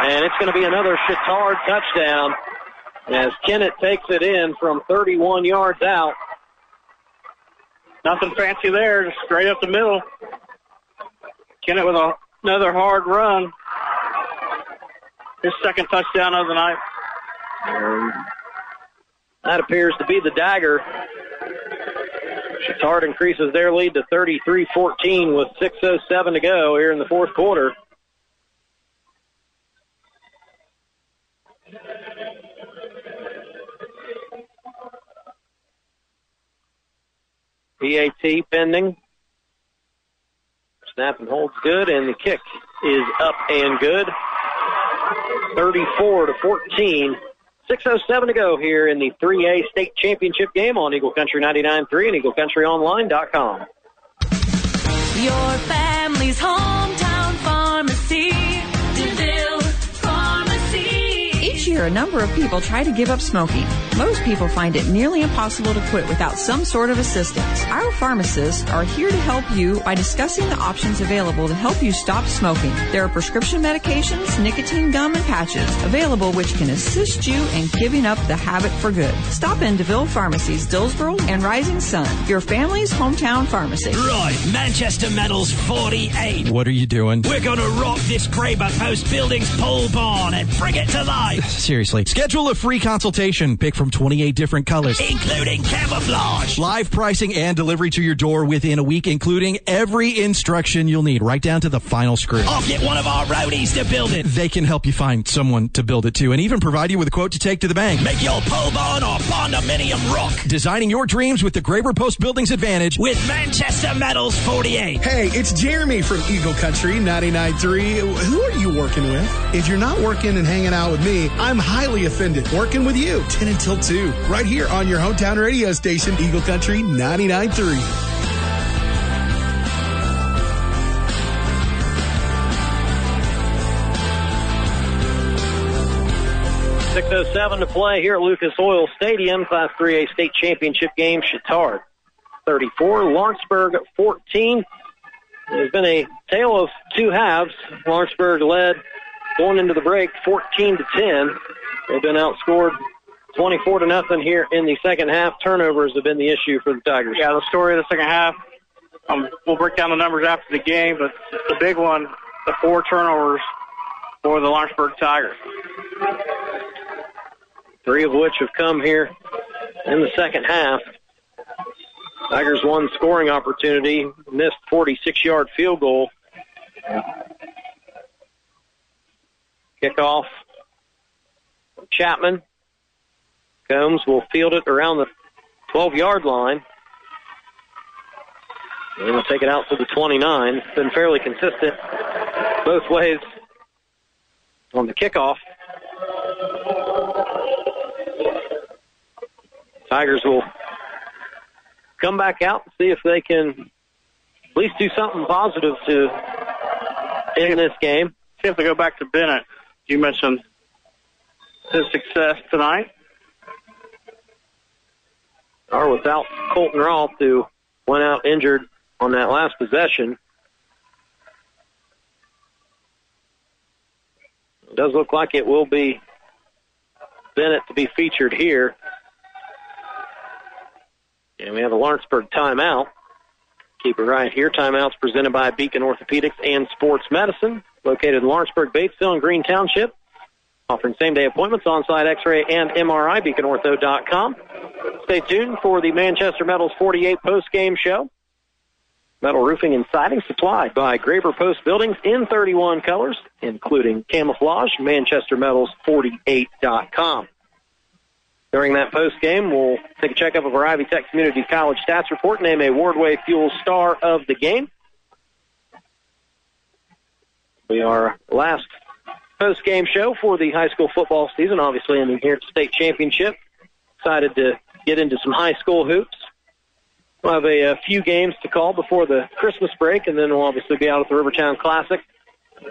and it's going to be another Chatard touchdown as Kennett takes it in from 31 yards out. Nothing fancy there, just straight up the middle. Kennett with a, another hard run. His second touchdown of the night. That appears to be the dagger. Chatard increases their lead to 33-14 with 6.07 to go here in the fourth quarter. PAT pending. Snap and holds good, and the kick is up and good. 34 to 14. 6.07 to go here in the 3A state championship game on Eagle Country 99.3 and EagleCountryOnline.com. Your family's hometown pharmacy. DeVille Pharmacy. Each year, a number of people try to give up smoking. Most people find it nearly impossible to quit without some sort of assistance. Our pharmacists are here to help you by discussing the options available to help you stop smoking. There are prescription medications, nicotine gum, and patches available which can assist you in giving up the habit for good. Stop in DeVille Pharmacies, Dillsboro, and Rising Sun, your family's hometown pharmacy. Right, Manchester Metals 48. What are you doing? We're gonna rock this Graber Post Buildings pole barn and bring it to life. [LAUGHS] Seriously. Schedule a free consultation. Pick from 28 different colors. Including camouflage. Live pricing and delivery to your door within a week, including every instruction you'll need, right down to the final screw. I'll get one of our roadies to build it. They can help you find someone to build it to and even provide you with a quote to take to the bank. Make your pole barn or condominium rock. Designing your dreams with the Graber Post Buildings Advantage with Manchester Metals 48. Hey, it's Jeremy from Eagle Country 99.3. Who are you working with? If you're not working and hanging out with me, I'm highly offended. Working with you 10 until 2, right here on your hometown radio station, Eagle Country 99.3. Six oh seven to play here at Lucas Oil Stadium, Class 3A state championship game. Chatard 34, Lawrenceburg 14. There's been a tale of two halves. Lawrenceburg led going into the break 14 to 10. They've been outscored 24 to nothing here in the second half. Turnovers have been the issue for the Tigers. Yeah, the story of the second half. Um, we'll break down the numbers after the game, but the big one, the four turnovers for the Lawrenceburg Tigers. Three of which have come here in the second half. Tigers one scoring opportunity, missed 46 yard field goal. Kickoff. Chapman. Combs will field it around the 12 yard line. And we'll take it out to the 29. It's been fairly consistent both ways on the kickoff. Tigers will come back out and see if they can at least do something positive to end this game. See if they go back to Bennett. You mentioned his success tonight. Are without Colton Roth, who went out injured on that last possession. It does look like it will be Bennett to be featured here. And we have a Lawrenceburg timeout. Keep it right here. Timeouts presented by Beacon Orthopedics and Sports Medicine, located in Lawrenceburg, Batesville, and Green Township. Offering same day appointments, on site x ray and MRI, beaconortho.com. Stay tuned for the Manchester Metals 48 post game show. Metal roofing and siding supplied by Graber Post Buildings in 31 colors, including camouflage, manchestermetals48.com. During that post game, we'll take a checkup of our Ivy Tech Community College stats report, name a Wardway Fuel star of the game. We are last post game show for the high school football season, obviously in the here state championship. Excited to get into some high school hoops. We'll have a, a few games to call before the Christmas break, and then we'll obviously be out at the Rivertown Classic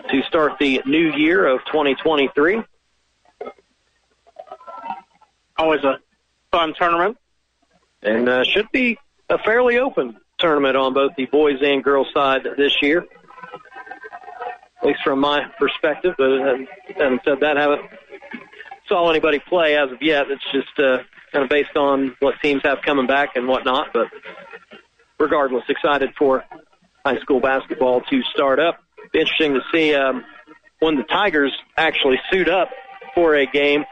to start the new year of 2023. Always a fun tournament. And uh, should be a fairly open tournament on both the boys and girls side this year. At least from my perspective, but having said that, haven't saw anybody play as of yet. It's just uh, kind of based on what teams have coming back and whatnot. But regardless, excited for high school basketball to start up. Be interesting to see um, when the Tigers actually suit up for a game.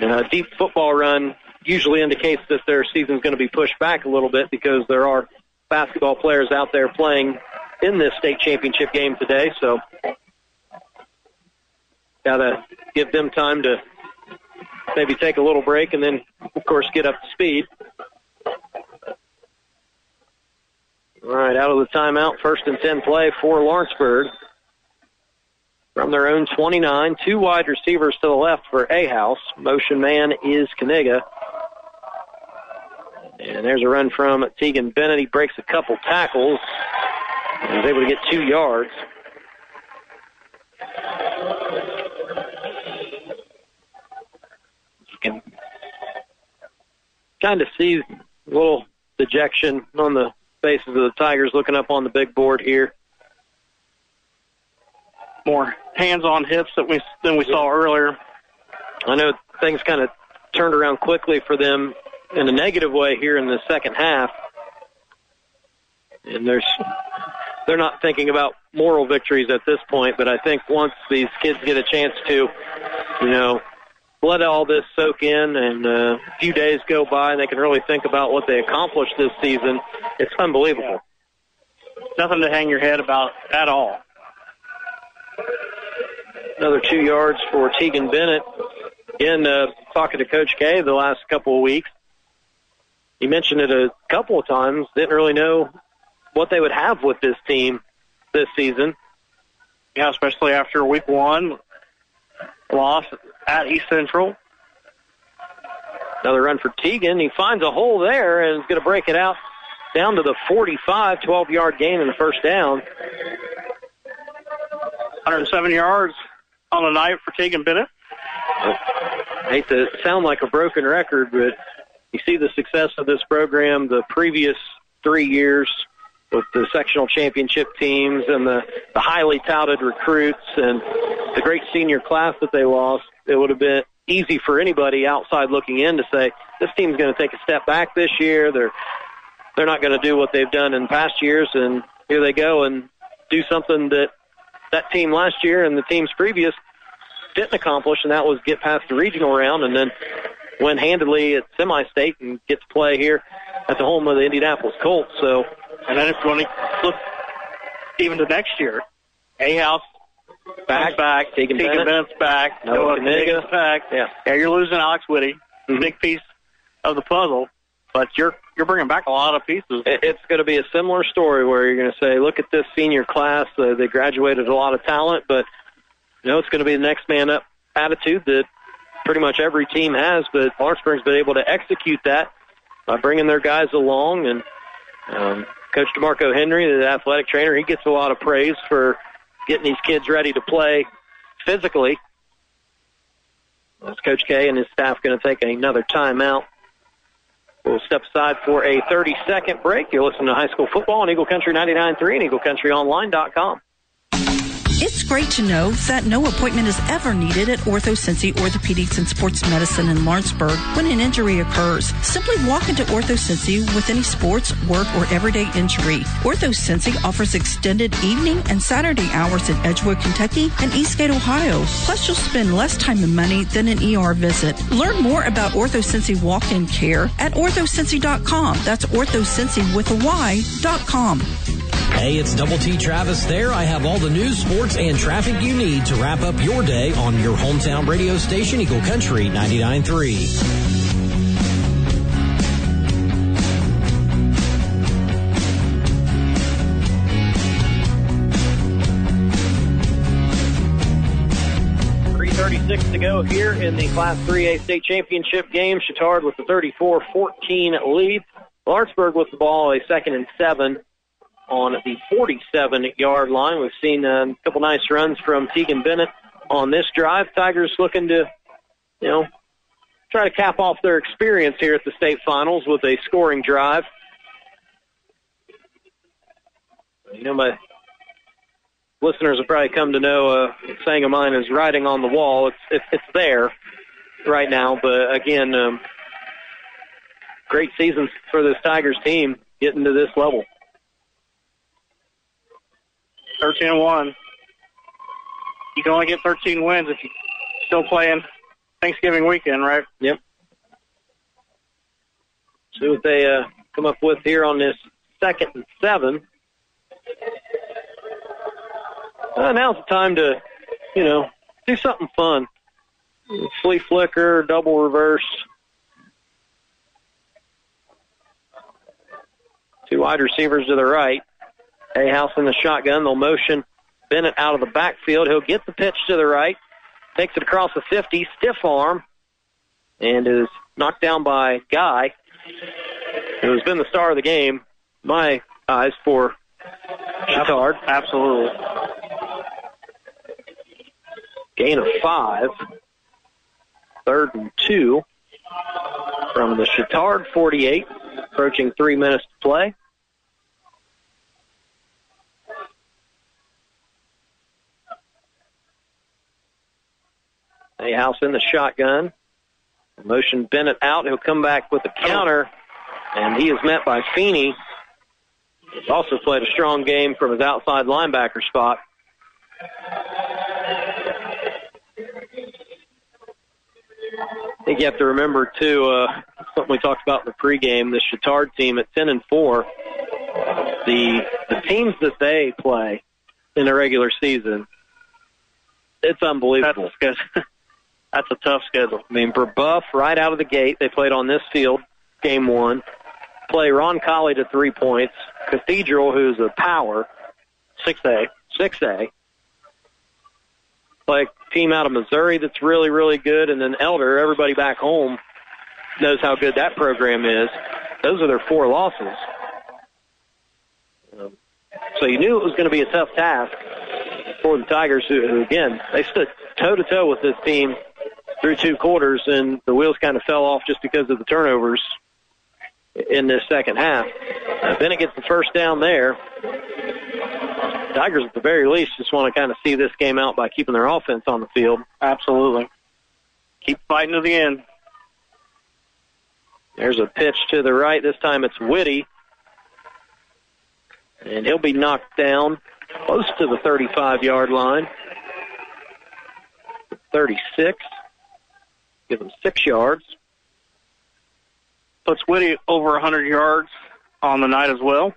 Uh, deep football run usually indicates that their season's going to be pushed back a little bit because there are basketball players out there playing in this state championship game today. So, got to give them time to maybe take a little break and then, of course, get up to speed. All right, out of the timeout, first and 10 play for Lawrenceburg. From their own 29, two wide receivers to the left for Ahaus. Motion man is Kaniga. And there's a run from Tegan Bennett. He breaks a couple tackles and is able to get two yards. You can kind of see a little dejection on the faces of the Tigers looking up on the big board here. More hands on hips than we than we saw earlier. I know things kind of turned around quickly for them in a negative way here in the second half. And there's they're not thinking about moral victories at this point, but I think once these kids get a chance to, you know, let all this soak in and uh, a few days go by and they can really think about what they accomplished this season, it's unbelievable. Nothing to hang your head about at all. Another two yards for Tegan Bennett. Again, uh, talking to Coach K the last couple of weeks, he mentioned it a couple of times. Didn't really know what they would have with this team this season. Yeah, especially after week one loss at East Central. Another run for Tegan. He finds a hole there and is going to break it out down to the 45, 12 yard gain in the first down. 107 yards on the night for Tegan Bennett. I hate to sound like a broken record, but you see the success of this program the previous three years with the sectional championship teams and the, the highly touted recruits and the great senior class that they lost. It would have been easy for anybody outside looking in to say this team's going to take a step back this year. They're they're not going to do what they've done in past years, and here they go and do something that that team last year and the teams previous didn't accomplish, and that was get past the regional round and then win handedly at semi-state and get to play here at the home of the Indianapolis Colts. So, and then you want to look even to next year, Ahaus back, back, Tegan Tegan Bennett. Bennett's back, Noah Noah Kaniga's back. Yeah. yeah, you're losing Alex Whitty, big piece of the puzzle, but you're you're bringing back a lot of pieces. It's going to be a similar story where you're going to say, look at this senior class. Uh, they graduated a lot of talent, but you know it's going to be the next man up attitude that pretty much every team has. But Lawrenceburg's been able to execute that by bringing their guys along. And um, Coach DeMarco Henry, the athletic trainer, he gets a lot of praise for getting these kids ready to play physically. That's Coach K and his staff going to take another timeout. We'll step aside for a 30 second break. You're listening to high school football on Eagle Country 99.3 and EagleCountryOnline.com. It's great to know that no appointment is ever needed at OrthoCincy Orthopedics and Sports Medicine in Lawrenceburg when an injury occurs. Simply walk into OrthoCincy with any sports, work, or everyday injury. OrthoCincy offers extended evening and Saturday hours in Edgewood, Kentucky and Eastgate, Ohio. Plus, you'll spend less time and money than an ER visit. Learn more about OrthoCincy walk-in care at orthocincy.com. That's orthocincy with a Y.com. Hey, it's Double T Travis there. I have all the news, sports, and traffic you need to wrap up your day on your hometown radio station, Eagle Country 99.3. Three thirty-six to go here in the Class 3A state championship game. Chatard with the 34-14 lead. Lawrenceburg with the ball, a second and seven on the 47-yard line. We've seen um, a couple nice runs from Tegan Bennett on this drive. Tigers looking to, you know, try to cap off their experience here at the state finals with a scoring drive. You know, my listeners have probably come to know uh, saying of mine is writing on the wall. It's it's, it's there right now, but again, um, great season for this Tigers team getting to this level. 13 and 1. You can only get 13 wins if you're still playing Thanksgiving weekend, right? Yep. See what they uh, come up with here on this second and seven. Uh, now's the time to, you know, do something fun. Flea flicker, double reverse. Two wide receivers to the right. Ahaus in the shotgun. They'll motion Bennett out of the backfield. He'll get the pitch to the right. Takes it across the 50. Stiff arm. And is knocked down by Guy. Who's been the star of the game. My eyes for Chatard. Absolutely. Gain of five. Third and two from the Chatard 48. Approaching three minutes to play. House in the shotgun. Motion Bennett out. He'll come back with a counter, and he is met by Feeney. He's also played a strong game from his outside linebacker spot. I think you have to remember too uh, something we talked about in the pregame. The Chatard team at ten and four, the the teams that they play in the regular season, it's unbelievable. That's, [LAUGHS] that's a tough schedule. I mean, Brebeuf right out of the gate, they played on this field, game one. Play Roncalli to three points. Cathedral, who's a power, six A, six A. Play a team out of Missouri that's really, really good, and then Elder. Everybody back home knows how good that program is. Those are their four losses. Um, so you knew it was going to be a tough task for the Tigers, who again they stood toe to toe with this team through two quarters, and the wheels kind of fell off just because of the turnovers in this second half. Uh, Bennett gets the first down there. Tigers, at the very least, just want to kind of see this game out by keeping their offense on the field. Absolutely. Keep fighting to the end. There's a pitch to the right. This time it's Whitty. And he'll be knocked down close to the 35 yard line. 36. Give him six yards. Puts Whitty over 100 yards on the night as well.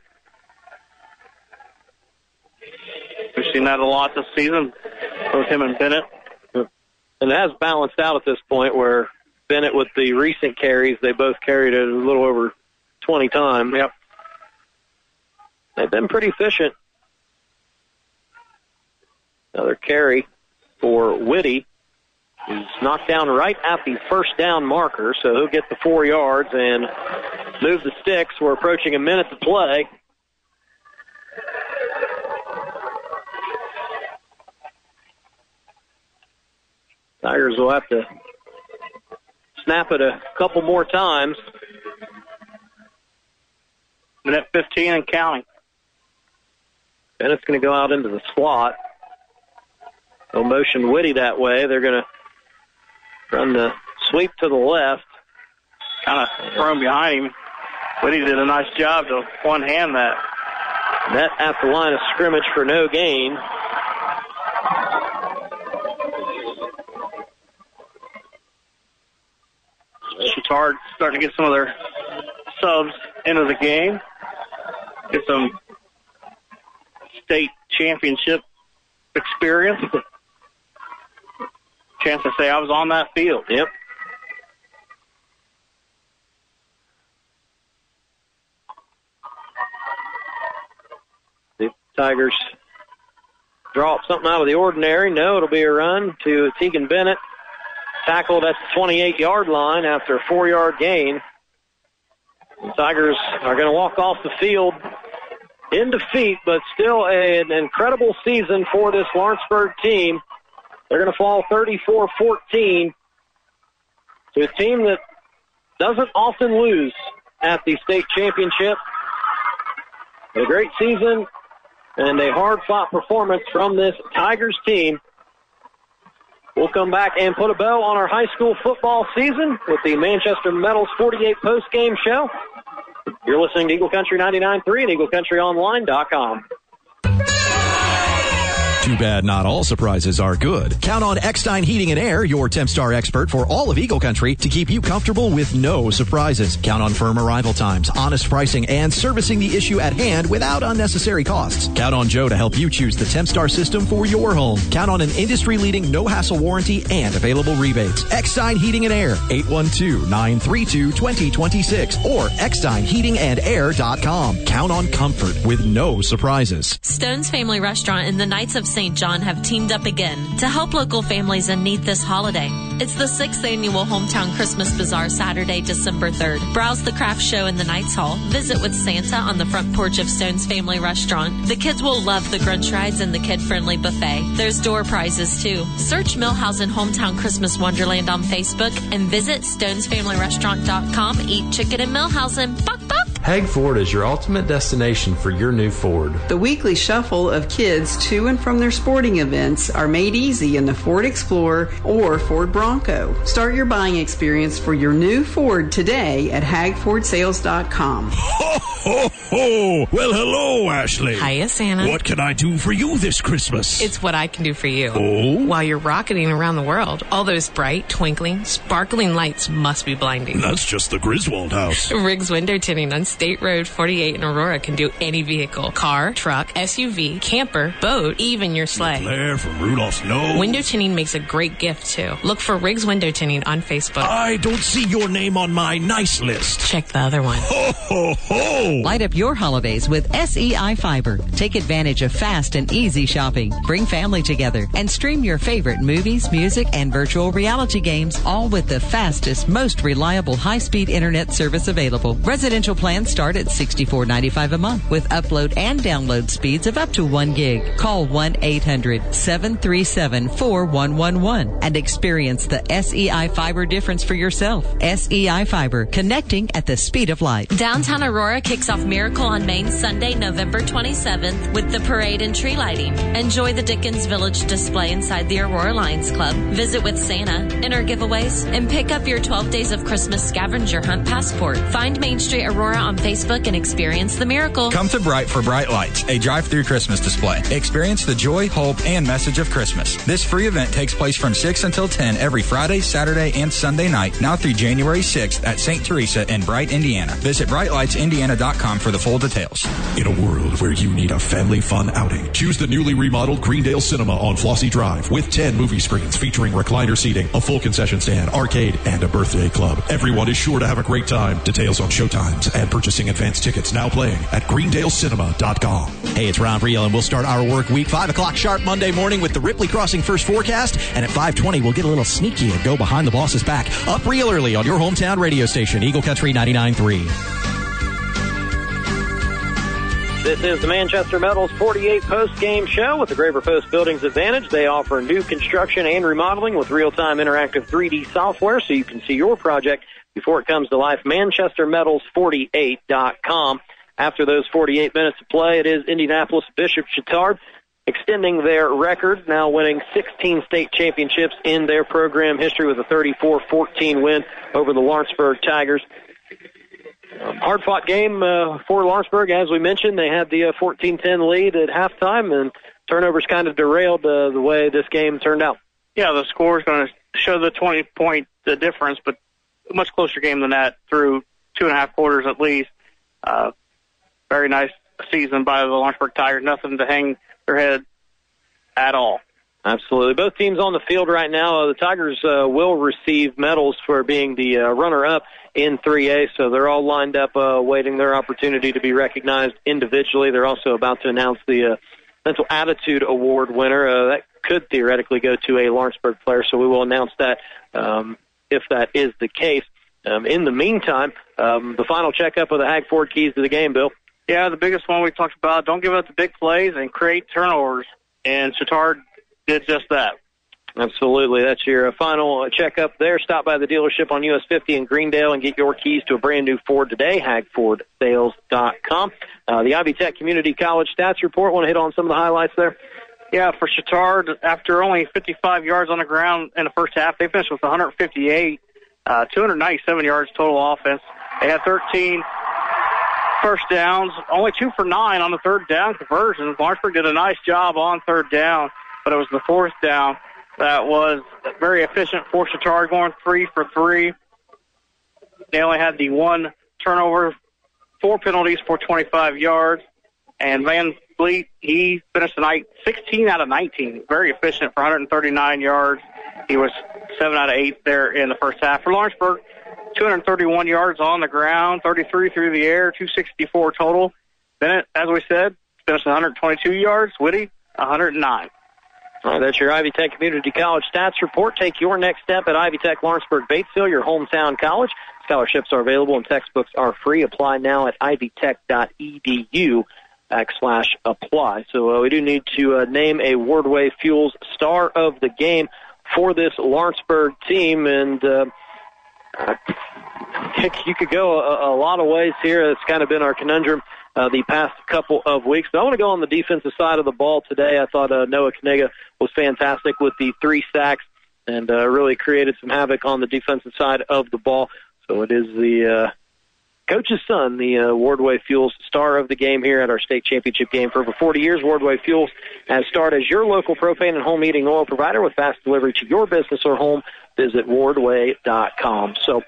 We've seen that a lot this season, both him and Bennett. And it has balanced out at this point where Bennett, with the recent carries, they both carried it a little over 20 times. Yep. They've been pretty efficient. Another carry for Whitty. He's knocked down right at the first down marker, so he'll get the four yards and move the sticks. We're approaching a minute to play. Tigers will have to snap it a couple more times. Minute 15 and counting. Bennett's going to go out into the slot. No motion Whitty that way. They're going to run the sweep to the left. Kind of thrown behind him. but he did a nice job to one hand that. Net at the line of scrimmage for no gain. Chatard starting to get some of their subs into the game. Get some state championship experience. [LAUGHS] Chance to say I was on that field. Yep. The Tigers drop something out of the ordinary. No, it'll be a run to Tegan Bennett. Tackled at the 28 yard line after a four yard gain. The Tigers are going to walk off the field in defeat, but still an incredible season for this Lawrenceburg team. They're going to fall 34 14 to a team that doesn't often lose at the state championship. A great season and a hard fought performance from this Tigers team. We'll come back and put a bow on our high school football season with the Manchester Metals 48 post game show. You're listening to Eagle Country 99.3 and EagleCountryOnline.com. Too bad not all surprises are good. Count on Eckstein Heating and Air, your Tempstar expert for all of Eagle Country, to keep you comfortable with no surprises. Count on firm arrival times, honest pricing, and servicing the issue at hand without unnecessary costs. Count on Joe to help you choose the Tempstar system for your home. Count on an industry-leading no-hassle warranty and available rebates. Eckstein Heating and Air, 812-932-2026 or EcksteinHeatingandAir.com. Count on comfort with no surprises. Stone's Family Restaurant and the Knights of St. John have teamed up again to help local families in need this holiday. It's the sixth annual Hometown Christmas Bazaar Saturday, December 3rd. Browse the craft show in the Knights Hall. Visit with Santa on the front porch of Stone's Family Restaurant. The kids will love the Grunch rides and the kid-friendly buffet. There's door prizes too. Search Millhousen Hometown Christmas Wonderland on Facebook and visit stonesfamilyrestaurant.com. Eat chicken in Millhousen. Buck, buck. Hag Ford is your ultimate destination for your new Ford. The weekly shuffle of kids to and from their sporting events are made easy in the Ford Explorer or Ford Bronco. Start your buying experience for your new Ford today at hagfordsales.com. Ho, ho, ho! Well, hello, Ashley. Hiya, Santa. What can I do for you this Christmas? It's what I can do for you. Oh? While you're rocketing around the world, all those bright, twinkling, sparkling lights must be blinding. That's just the Griswold house. [LAUGHS] Riggs Window Tinting on State Road 48 in Aurora can do any vehicle car, truck, SUV, camper, boat, even your sleigh. Claire from Rudolph's Nose. Window tinting makes a great gift too. Look for Riggs Window Tinting on Facebook. I don't see your name on my nice list. Check the other one. Ho, ho, ho! Light up your holidays with SEI Fiber. Take advantage of fast and easy shopping. Bring family together and stream your favorite movies, music, and virtual reality games all with the fastest, most reliable high-speed internet service available. Residential plans start at $64.95 a month with upload and download speeds of up to 1 gig. Call 1-800-737-4111 and experience the SEI Fiber difference for yourself. SEI Fiber, connecting at the speed of light. Downtown Aurora kicks off Miracle on Main Sunday, November 27th with the parade and tree lighting. Enjoy the Dickens Village display inside the Aurora Lions Club. Visit with Santa, enter giveaways, and pick up your 12 Days of Christmas scavenger hunt passport. Find Main Street Aurora on Facebook and experience the miracle. Come to Bright for Bright Lights, a drive-through Christmas display. Experience the joy, hope, and message of Christmas. This free event takes place from 6 until 10 every Friday, Saturday, and Sunday night, now through January 6th at St. Teresa in Bright, Indiana. Visit brightlightsindiana.com for the full details. In a world where you need a family fun outing, choose the newly remodeled Greendale Cinema on Flossie Drive with 10 movie screens featuring recliner seating, a full concession stand, arcade, and a birthday club. Everyone is sure to have a great time. Details on showtimes and purchasing advance tickets now playing at greendalecinema.com. Hey, it's Ron Friel, and we'll start our work week 5 o'clock sharp Monday morning with the Ripley Crossing First Forecast. And at 520, we'll get a little sneaky and go behind the boss's back. Up real early on your hometown radio station, Eagle Country 99.3. This is the Manchester Metals 48 post game show with the Graber Post Buildings Advantage. They offer new construction and remodeling with real time interactive 3D software so you can see your project before it comes to life. ManchesterMetals48.com. after those 48 minutes of play. It is Indianapolis Bishop Chatard extending their record, now winning 16 state championships in their program history with a 34-14 win over the Lawrenceburg Tigers. Um, hard fought game uh, for Lawrenceburg, as we mentioned. They had the uh, 14-10 lead at halftime, and turnovers kind of derailed uh, the way this game turned out. Yeah, the score is going to show the 20 point difference, but much closer game than that through two and a half quarters at least. Uh, very nice season by the Lawrenceburg Tigers. Nothing to hang their head at all. Absolutely. Both teams on the field right now. Uh, the Tigers uh, will receive medals for being the uh, runner-up in 3A, so they're all lined up uh, waiting their opportunity to be recognized individually. They're also about to announce the uh, Mental Attitude Award winner. Uh, that could theoretically go to a Lawrenceburg player, so we will announce that um, if that is the case. Um, in the meantime, um, the final checkup of the Hag Ford keys to the game, Bill. Yeah, the biggest one we talked about. Don't give up the big plays and create turnovers. And Chatard did just that. Absolutely. That's your uh, final checkup there. Stop by the dealership on US 50 in Greendale and get your keys to a brand new Ford today, hagfordsales.com. Uh, the Ivy Tech Community College stats report. Want to hit on some of the highlights there? Yeah, for Chatard, after only 55 yards on the ground in the first half, they finished with 158, uh, 297 yards total offense. They had 13 first downs, only two for nine on the third down conversion. Lawrenceburg did a nice job on third down, but it was the fourth down that was very efficient for Chatard, going three for three. They only had the one turnover, four penalties for 25 yards, and Van He finished the night 16 out of 19, very efficient for 139 yards. He was seven out of eight there in the first half for Lawrenceburg. 231 yards on the ground, 33 through the air, 264 total. Bennett, as we said, finished 122 yards. Whitty, 109. All right, that's your Ivy Tech Community College stats report. Take your next step at Ivy Tech Lawrenceburg Batesville, your hometown college. Scholarships are available and textbooks are free. Apply now at ivytech.edu backslash apply. So uh, we do need to uh, name a Wardway Fuels star of the game for this Lawrenceburg team, and uh, think you could go a, a lot of ways here. It's kind of been our conundrum uh, the past couple of weeks. But I want to go on the defensive side of the ball today. I thought uh, Noah Kaniga was fantastic with the three sacks and uh, really created some havoc on the defensive side of the ball. So it is the uh, coach's son, the uh, Wardway Fuels star of the game here at our state championship game. For over 40 years, Wardway Fuels has starred as your local propane and home heating oil provider with fast delivery to your business or home. Visit wardway.com. So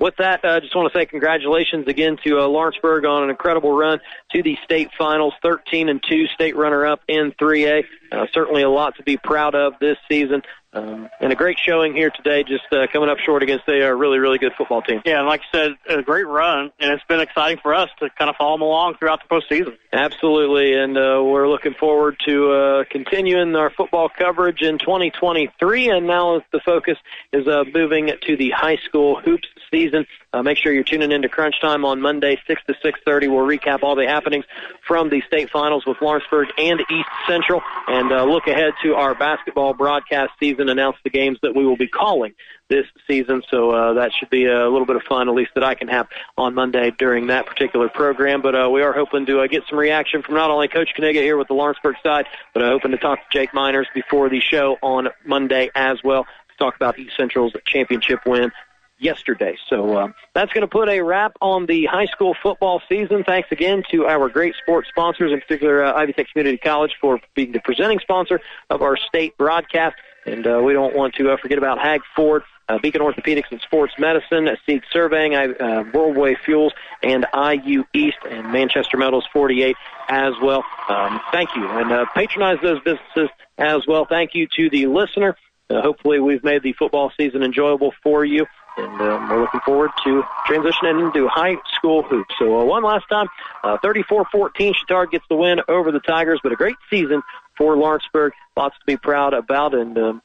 with that, I uh, just want to say congratulations again to uh, Lawrenceburg on an incredible run to the state finals, 13 and 2 state runner up in 3A. Uh, certainly a lot to be proud of this season. Um, and a great showing here today, just uh, coming up short against a uh, really, really good football team. Yeah, and like I said, a great run, and it's been exciting for us to kind of follow them along throughout the postseason. Absolutely, and uh, we're looking forward to uh, continuing our football coverage in 2023. And now the focus is uh, moving to the high school hoops season. Uh, make sure you're tuning in to Crunch Time on Monday, 6 to 6:30. We'll recap all the happenings from the state finals with Lawrenceburg and East Central, and uh, look ahead to our basketball broadcast season. Announce the games that we will be calling this season. So uh, that should be a little bit of fun, at least that I can have on Monday during that particular program. But uh, we are hoping to uh, get some reaction from not only Coach Kaniga here with the Lawrenceburg side, but uh, hoping to talk to Jake Miners before the show on Monday as well to talk about East Central's championship win yesterday. So uh, that's going to put a wrap on the high school football season. Thanks again to our great sports sponsors, in particular uh, Ivy Tech Community College, for being the presenting sponsor of our state broadcast. And uh, we don't want to uh, forget about Hag Ford, uh, Beacon Orthopedics and Sports Medicine, Sieg Surveying, uh, Wardway Fuels, and IU East, and Manchester Metals 48 as well. Um, thank you. And uh, patronize those businesses as well. Thank you to the listener. Uh, hopefully, we've made the football season enjoyable for you and um, we're looking forward to transitioning into high school hoops. So uh, one last time, uh, 34-14, Chatard gets the win over the Tigers, but a great season for Lawrenceburg. Lots to be proud about, and um,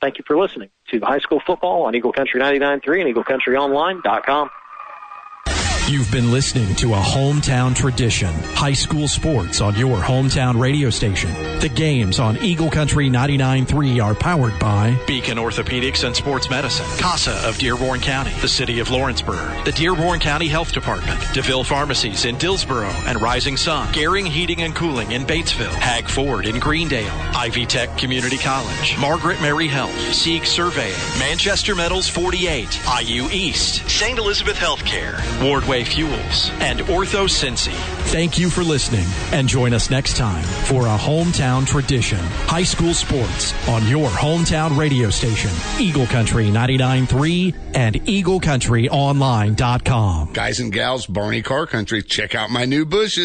thank you for listening to high school football on Eagle Country 99.3 and EagleCountryOnline.com. You've been listening to a hometown tradition. High school sports on your hometown radio station. The games on Eagle Country 99.3 are powered by Beacon Orthopedics and Sports Medicine, CASA of Dearborn County, the City of Lawrenceburg, the Dearborn County Health Department, DeVille Pharmacies in Dillsboro and Rising Sun, Garing Heating and Cooling in Batesville, Hag Ford in Greendale, Ivy Tech Community College, Margaret Mary Health, Sieg Surveying, Manchester Metals 48, IU East, St. Elizabeth Healthcare, Wardway Fuels, and Ortho Cincy. Thank you for listening and join us next time for a hometown tradition. High school sports on your hometown radio station, Eagle Country 99.3 and EagleCountryOnline.com. Guys and gals, Barney Car Country, check out my new bushes.